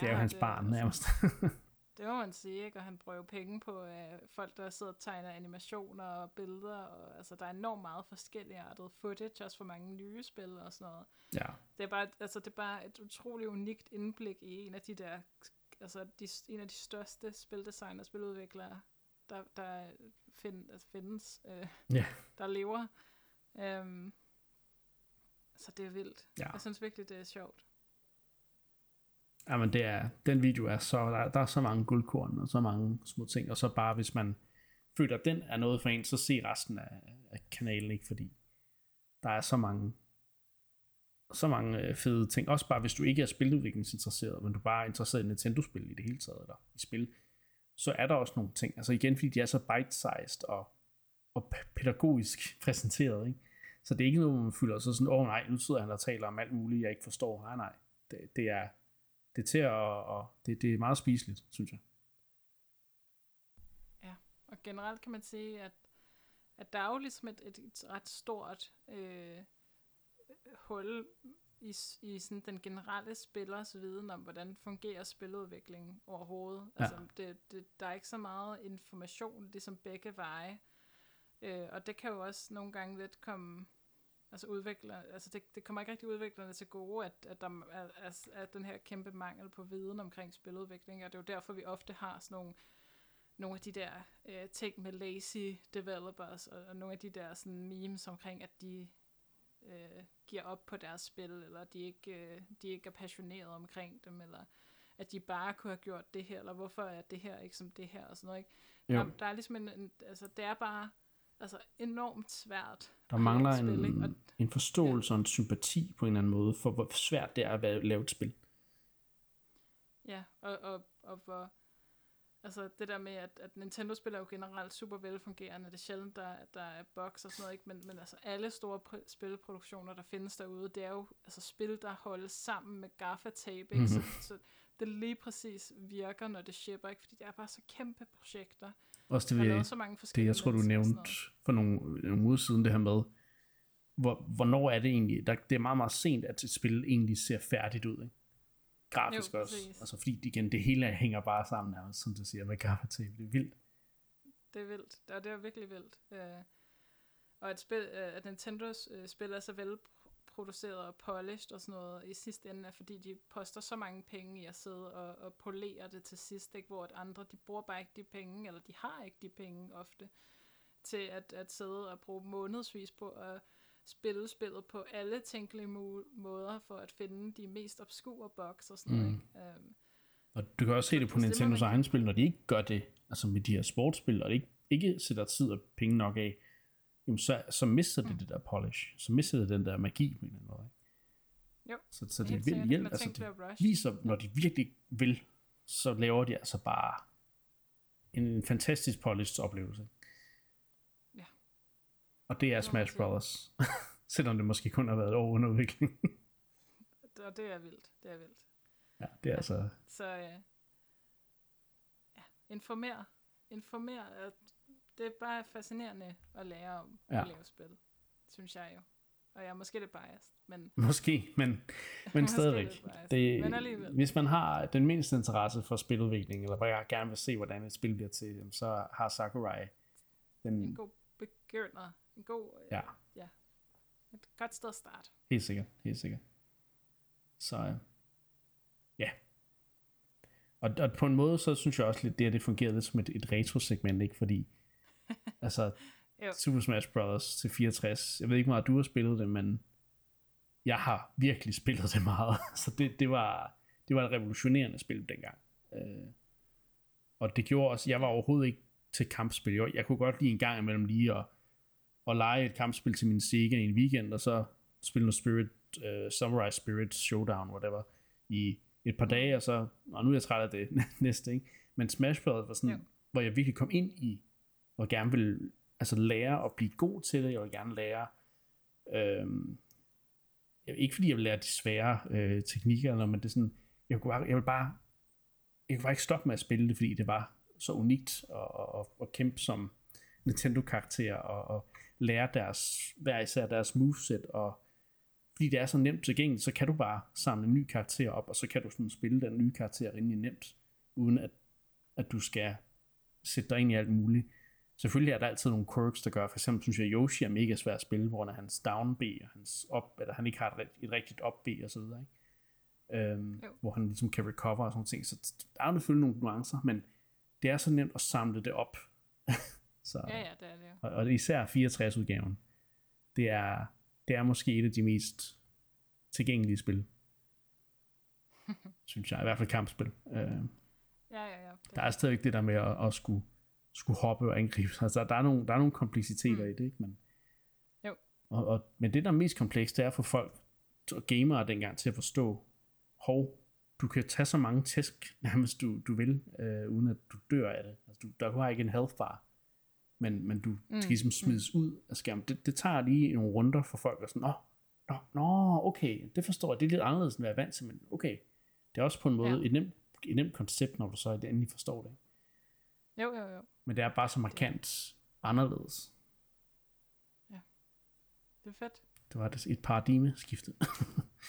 det er jo hans barn nærmest. Det må man sige, ikke? Og han bruger penge på øh, folk, der sidder og tegner animationer og billeder. Og, altså, der er enormt meget forskelligartet footage, også for mange nye spil og sådan noget. ja. Det er bare, altså, det er bare et utroligt unikt indblik i en af de der, altså de, en af de største spildesigner og spiludviklere, der, der find, altså, findes, øh, Ja. der lever. Um, så det er vildt. Ja. Jeg synes virkelig, det er sjovt. Jamen det er, den video er så, der, der er så mange guldkorn og så mange små ting, og så bare hvis man føler, at den er noget for en, så se resten af, af kanalen, ikke? Fordi der er så mange, så mange øh, fede ting. Også bare hvis du ikke er spiludviklingsinteresseret, men du bare er interesseret i Nintendo-spil i det hele taget, eller i spil, så er der også nogle ting. Altså igen, fordi de er så bite-sized og, og pædagogisk præsenteret, ikke? Så det er ikke noget, man fylder sig sådan, åh oh, nej, nu sidder han og taler om alt muligt, jeg ikke forstår. Nej, nej. Det, det er, det er til at, og det, det er meget spiseligt, synes jeg. Og generelt kan man sige, at, at der er jo ligesom et, et, et ret stort øh, hul i, i sådan den generelle spillers viden om, hvordan fungerer spiludviklingen overhovedet. Ja. Altså, det, det, der er ikke så meget information, ligesom begge veje. Øh, og det kan jo også nogle gange lidt komme altså udvikler, altså det, det kommer ikke rigtig udviklerne til gode, at, at der er, er, er den her kæmpe mangel på viden omkring spiludvikling, og det er jo derfor, vi ofte har sådan nogle nogle af de der øh, ting med lazy developers, og, og nogle af de der sådan memes omkring, at de øh, giver op på deres spil, eller de ikke, øh, de ikke er passionerede omkring dem, eller at de bare kunne have gjort det her, eller hvorfor er det her ikke som det her, og sådan noget, ikke? Jo. Der, der er ligesom en, en, altså det er bare altså enormt svært. Der mangler spil, ikke? en, Og, en forståelse og en sympati på en eller anden måde for, hvor svært det er at lave et spil. ja, og, og, og hvor, altså det der med, at, at Nintendo-spil er jo generelt super velfungerende, det er sjældent, der, der er bugs og sådan noget, ikke? Men, men altså alle store pr- spilproduktioner, der findes derude, det er jo altså spil, der holdes sammen med gaffatape, ikke? Så, Mhm. så det lige præcis virker, når det shipper, ikke? Fordi det er bare så kæmpe projekter. Også det, lavet så mange det forskellige jeg tror, du og nævnte for nogle, nogle uger siden, det her med, hvor, hvornår er det egentlig, der, det er meget, meget sent, at et spil egentlig ser færdigt ud, ikke? Grafisk Jo, også. præcis. Altså fordi igen, det hele hænger bare sammen nærmest, som du siger, med gaffatape. Det er vildt. Det er vildt. Det er, det er virkelig vildt. Øh, og at, spil, øh, at Nintendos øh, spil er så velproduceret og polished og sådan noget i sidste ende, er fordi de poster så mange penge i at sidde og, og polere det til sidst, ikke? hvor at andre, de bruger bare ikke de penge, eller de har ikke de penge ofte, til at, at sidde og bruge månedsvis på at spille spillet på alle tænkelige måder for at finde de mest obskure bugs og sådan noget. Mm. Ikke? Øhm, Og du kan også se det på Nintendos egen spil, når de ikke gør det, altså med de her sportsspil, og de ikke, ikke sætter tid og penge nok af, jamen så, så mister det Mm. det der polish. Så mister det den der magi på en eller anden måde. Jo, Så, så det helt vil hjælp. Altså, det viser, når de virkelig vil, så laver de altså bare en, fantastisk polished oplevelse. Ja. Og det er Smash. Brothers. Selvom det måske kun har været et år under udvikling. Og det er vildt. Det er vildt. ja, det er altså... Så øh, ja, informer. Informer. At det er bare fascinerende at lære om Ja. at lave spil, synes jeg jo. Og jeg er måske lidt biased, men Måske, men, men stadigvæk. biased, Det, men alligevel. hvis man har den mindste interesse for spiludvikling, eller bare gerne vil se, hvordan et spil bliver til, så har Sakurai den en god begynder. En god, øh, Ja. ja. Et godt sted at starte. Helt sikkert, helt sikkert. Så øh, ja. Og, og på en måde, så synes jeg også lidt, det, at det fungerede lidt som et, et retro-segment, ikke? Fordi, altså. Super Smash Bros. til 64, jeg ved ikke hvor meget du har spillet det, men jeg har virkelig spillet det meget. så det, det, var, det var et revolutionerende spil dengang. Øh, og det gjorde også, jeg var overhovedet ikke til kampspil. Jeg, jeg kunne godt lide en gang imellem lige at, at lege et kampspil til min Sega i en weekend, og så spille noget Spirit, uh, Samurai Spirit Showdown, whatever, i et par dage, og så, og nu er jeg træt af det næste, ikke? Men Smash Bros. var sådan, Jo. hvor jeg virkelig kom ind i, og gerne vil altså lære at blive god til det, jeg vil gerne lære, øh, jeg, ikke fordi jeg vil lære de svære øh, teknikker, eller, noget, men det er sådan, jeg, kunne bare, jeg vil bare, jeg kunne bare ikke stoppe med at spille det, fordi det var så unikt og, og, og, og kæmpe som Nintendo-karakter og, og lære deres, hver især deres moveset, og fordi det er så nemt tilgængeligt, så kan du bare samle en ny karakter op, og så kan du sådan spille den nye karakter rimelig nemt, uden at, at du skal sætte dig ind i alt muligt. Selvfølgelig er der altid nogle quirks, der gør, for eksempel synes jeg, at Yoshi er mega svær at spille, hvor hans down B og hans op, eller han ikke har et, et rigtigt op B og så videre, ikke? Øhm, Jo. hvor han ligesom kan recover og sådan ting. Så der er selvfølgelig nogle nuancer, men det er så nemt at samle det op. så, Ja, ja, det er det jo. og, og især 64-udgaven. Det er, det er måske et af de mest tilgængelige spil. synes jeg, i hvert fald kampspil. Øh, Ja, ja, ja. Det, der er stadigvæk det der med at, at skulle, skulle hoppe og angribe. Altså, der er nogle, der er nogle kompleksiteter Mm. mm. i det, ikke? Men, Jo. Og, og, men det, der er mest komplekst, det er for folk og gamere dengang til at forstå, hov, du kan tage så mange tæsk, nærmest du, du vil, øh, uden at du dør af det. Altså, du, der har ikke en health bar, men, men du mm. Mm, skal ligesom smides mm. ud af skærmen. Det, det tager lige nogle runder for folk, og sådan, nå, nå, nå, okay, det forstår jeg, det er lidt anderledes, end hvad jeg er vant til, men okay, det er også på en måde ja. et, nemt, et nemt koncept, når du så endelig forstår det. Jo, jo, jo. Men det er bare så markant anderledes. Det er fedt. Det var et paradigmeskifte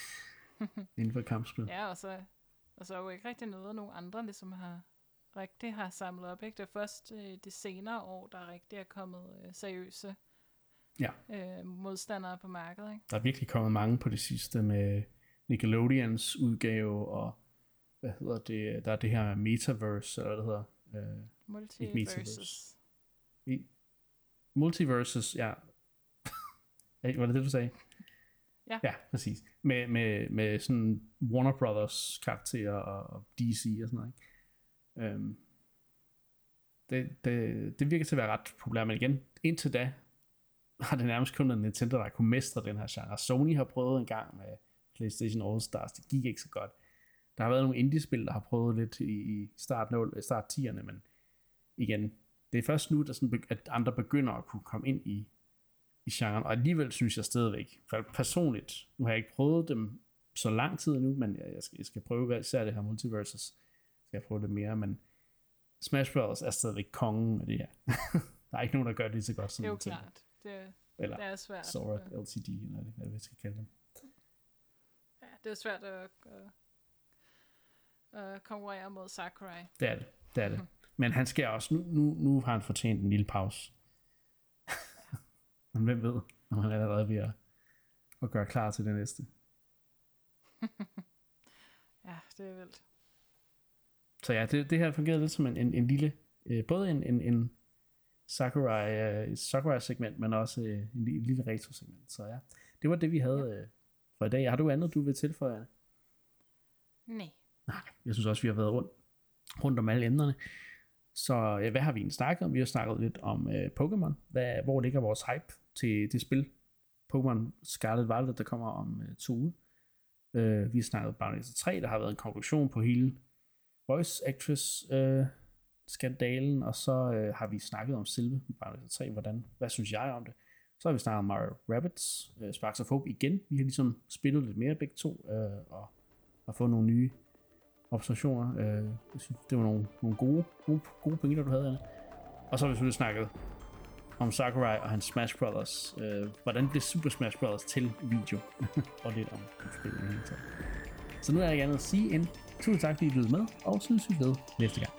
inden for kampspil. Ja, og så, og så er jo ikke rigtig noget, nogen andre ligesom har rigtig har samlet op. Ikke? Det er først øh, de senere år, der rigtig er kommet øh, seriøse Ja. øh, modstandere på markedet. Ikke? Der er virkelig kommet mange på det sidste med Nickelodeons udgave, og hvad hedder det, der er det her Metaverse, eller hvad det hedder. Øh, Multiverses. I- Multiverses, ja. Hey, Var det det, du sagde? Ja. Ja, præcis. Med, med, med sådan Warner Brothers karakterer og og DC og sådan noget. Ikke? Øhm, det, det, det virker til at være ret populært, men igen, indtil da, har det nærmest kun været Nintendo, der kunne mestre den her genre. Sony har prøvet en gang med PlayStation All Stars, det gik ikke så godt. Der har været nogle indie-spil, der har prøvet lidt i, i start, 0, start 10'erne, men igen, det er først nu, der sådan, at andre begynder at kunne komme ind i, i genren, og alligevel synes jeg stadigvæk, for personligt, nu har jeg ikke prøvet dem så lang tid nu, men jeg, jeg, skal, jeg skal prøve især det her Multiverses, skal jeg prøve det mere, men Smash Bros. er stadigvæk kongen af det her. der er ikke nogen, der gør det så godt som Det er jo klart. Det, Eller det er svært. Sora Ja. LCD, eller hvad vi skal kalde dem. Ja, det er svært at, at, at konkurrere mod Sakurai. Det er det. Det er det. Men han skal også, nu, nu, nu har han fortjent en lille pause. Men hvem ved, om han er allerede ved at, at gøre klar til det næste. Ja, det er vildt. Så ja, det, det her fungerede lidt som en, en, en lille, øh, både en, en, en Sakurai, øh, Sakurai-segment, men også øh, en, en lille retro-segment. Så ja, det var det, vi havde øh, for i dag. Har du andet, du vil tilføje? Nej. Nej, jeg synes også, vi har været rundt, rundt om alle emnerne. Så hvad har vi egentlig snakket om? Vi har snakket lidt om øh, Pokémon. Hvad, hvor ligger vores hype til det spil? Pokémon Scarlet Violet, der kommer om øh, to uger. Øh, vi har snakket om Bayonetta 3, der har været en konklusion på hele voice actress øh, skandalen, og så øh, har vi snakket om selve Bayonetta 3, hvordan, hvad synes jeg om det? Så har vi snakket om Mario Rabbids, øh, Sparks of Hope igen. Vi har ligesom spillet lidt mere begge to, øh, og har fået nogle nye observationer. Øh, jeg synes, det var nogle, nogle gode, gode, gode pointer, du havde, Anna. Og så har vi selvfølgelig snakket om Sakurai og hans Smash Brothers. Øh, hvordan blev Super Smash Brothers til video? og lidt om, spillet i hele taget. Så nu er jeg ikke andet at sige end tusind tak, fordi I lyttede med, og så synes vi ved næste gang.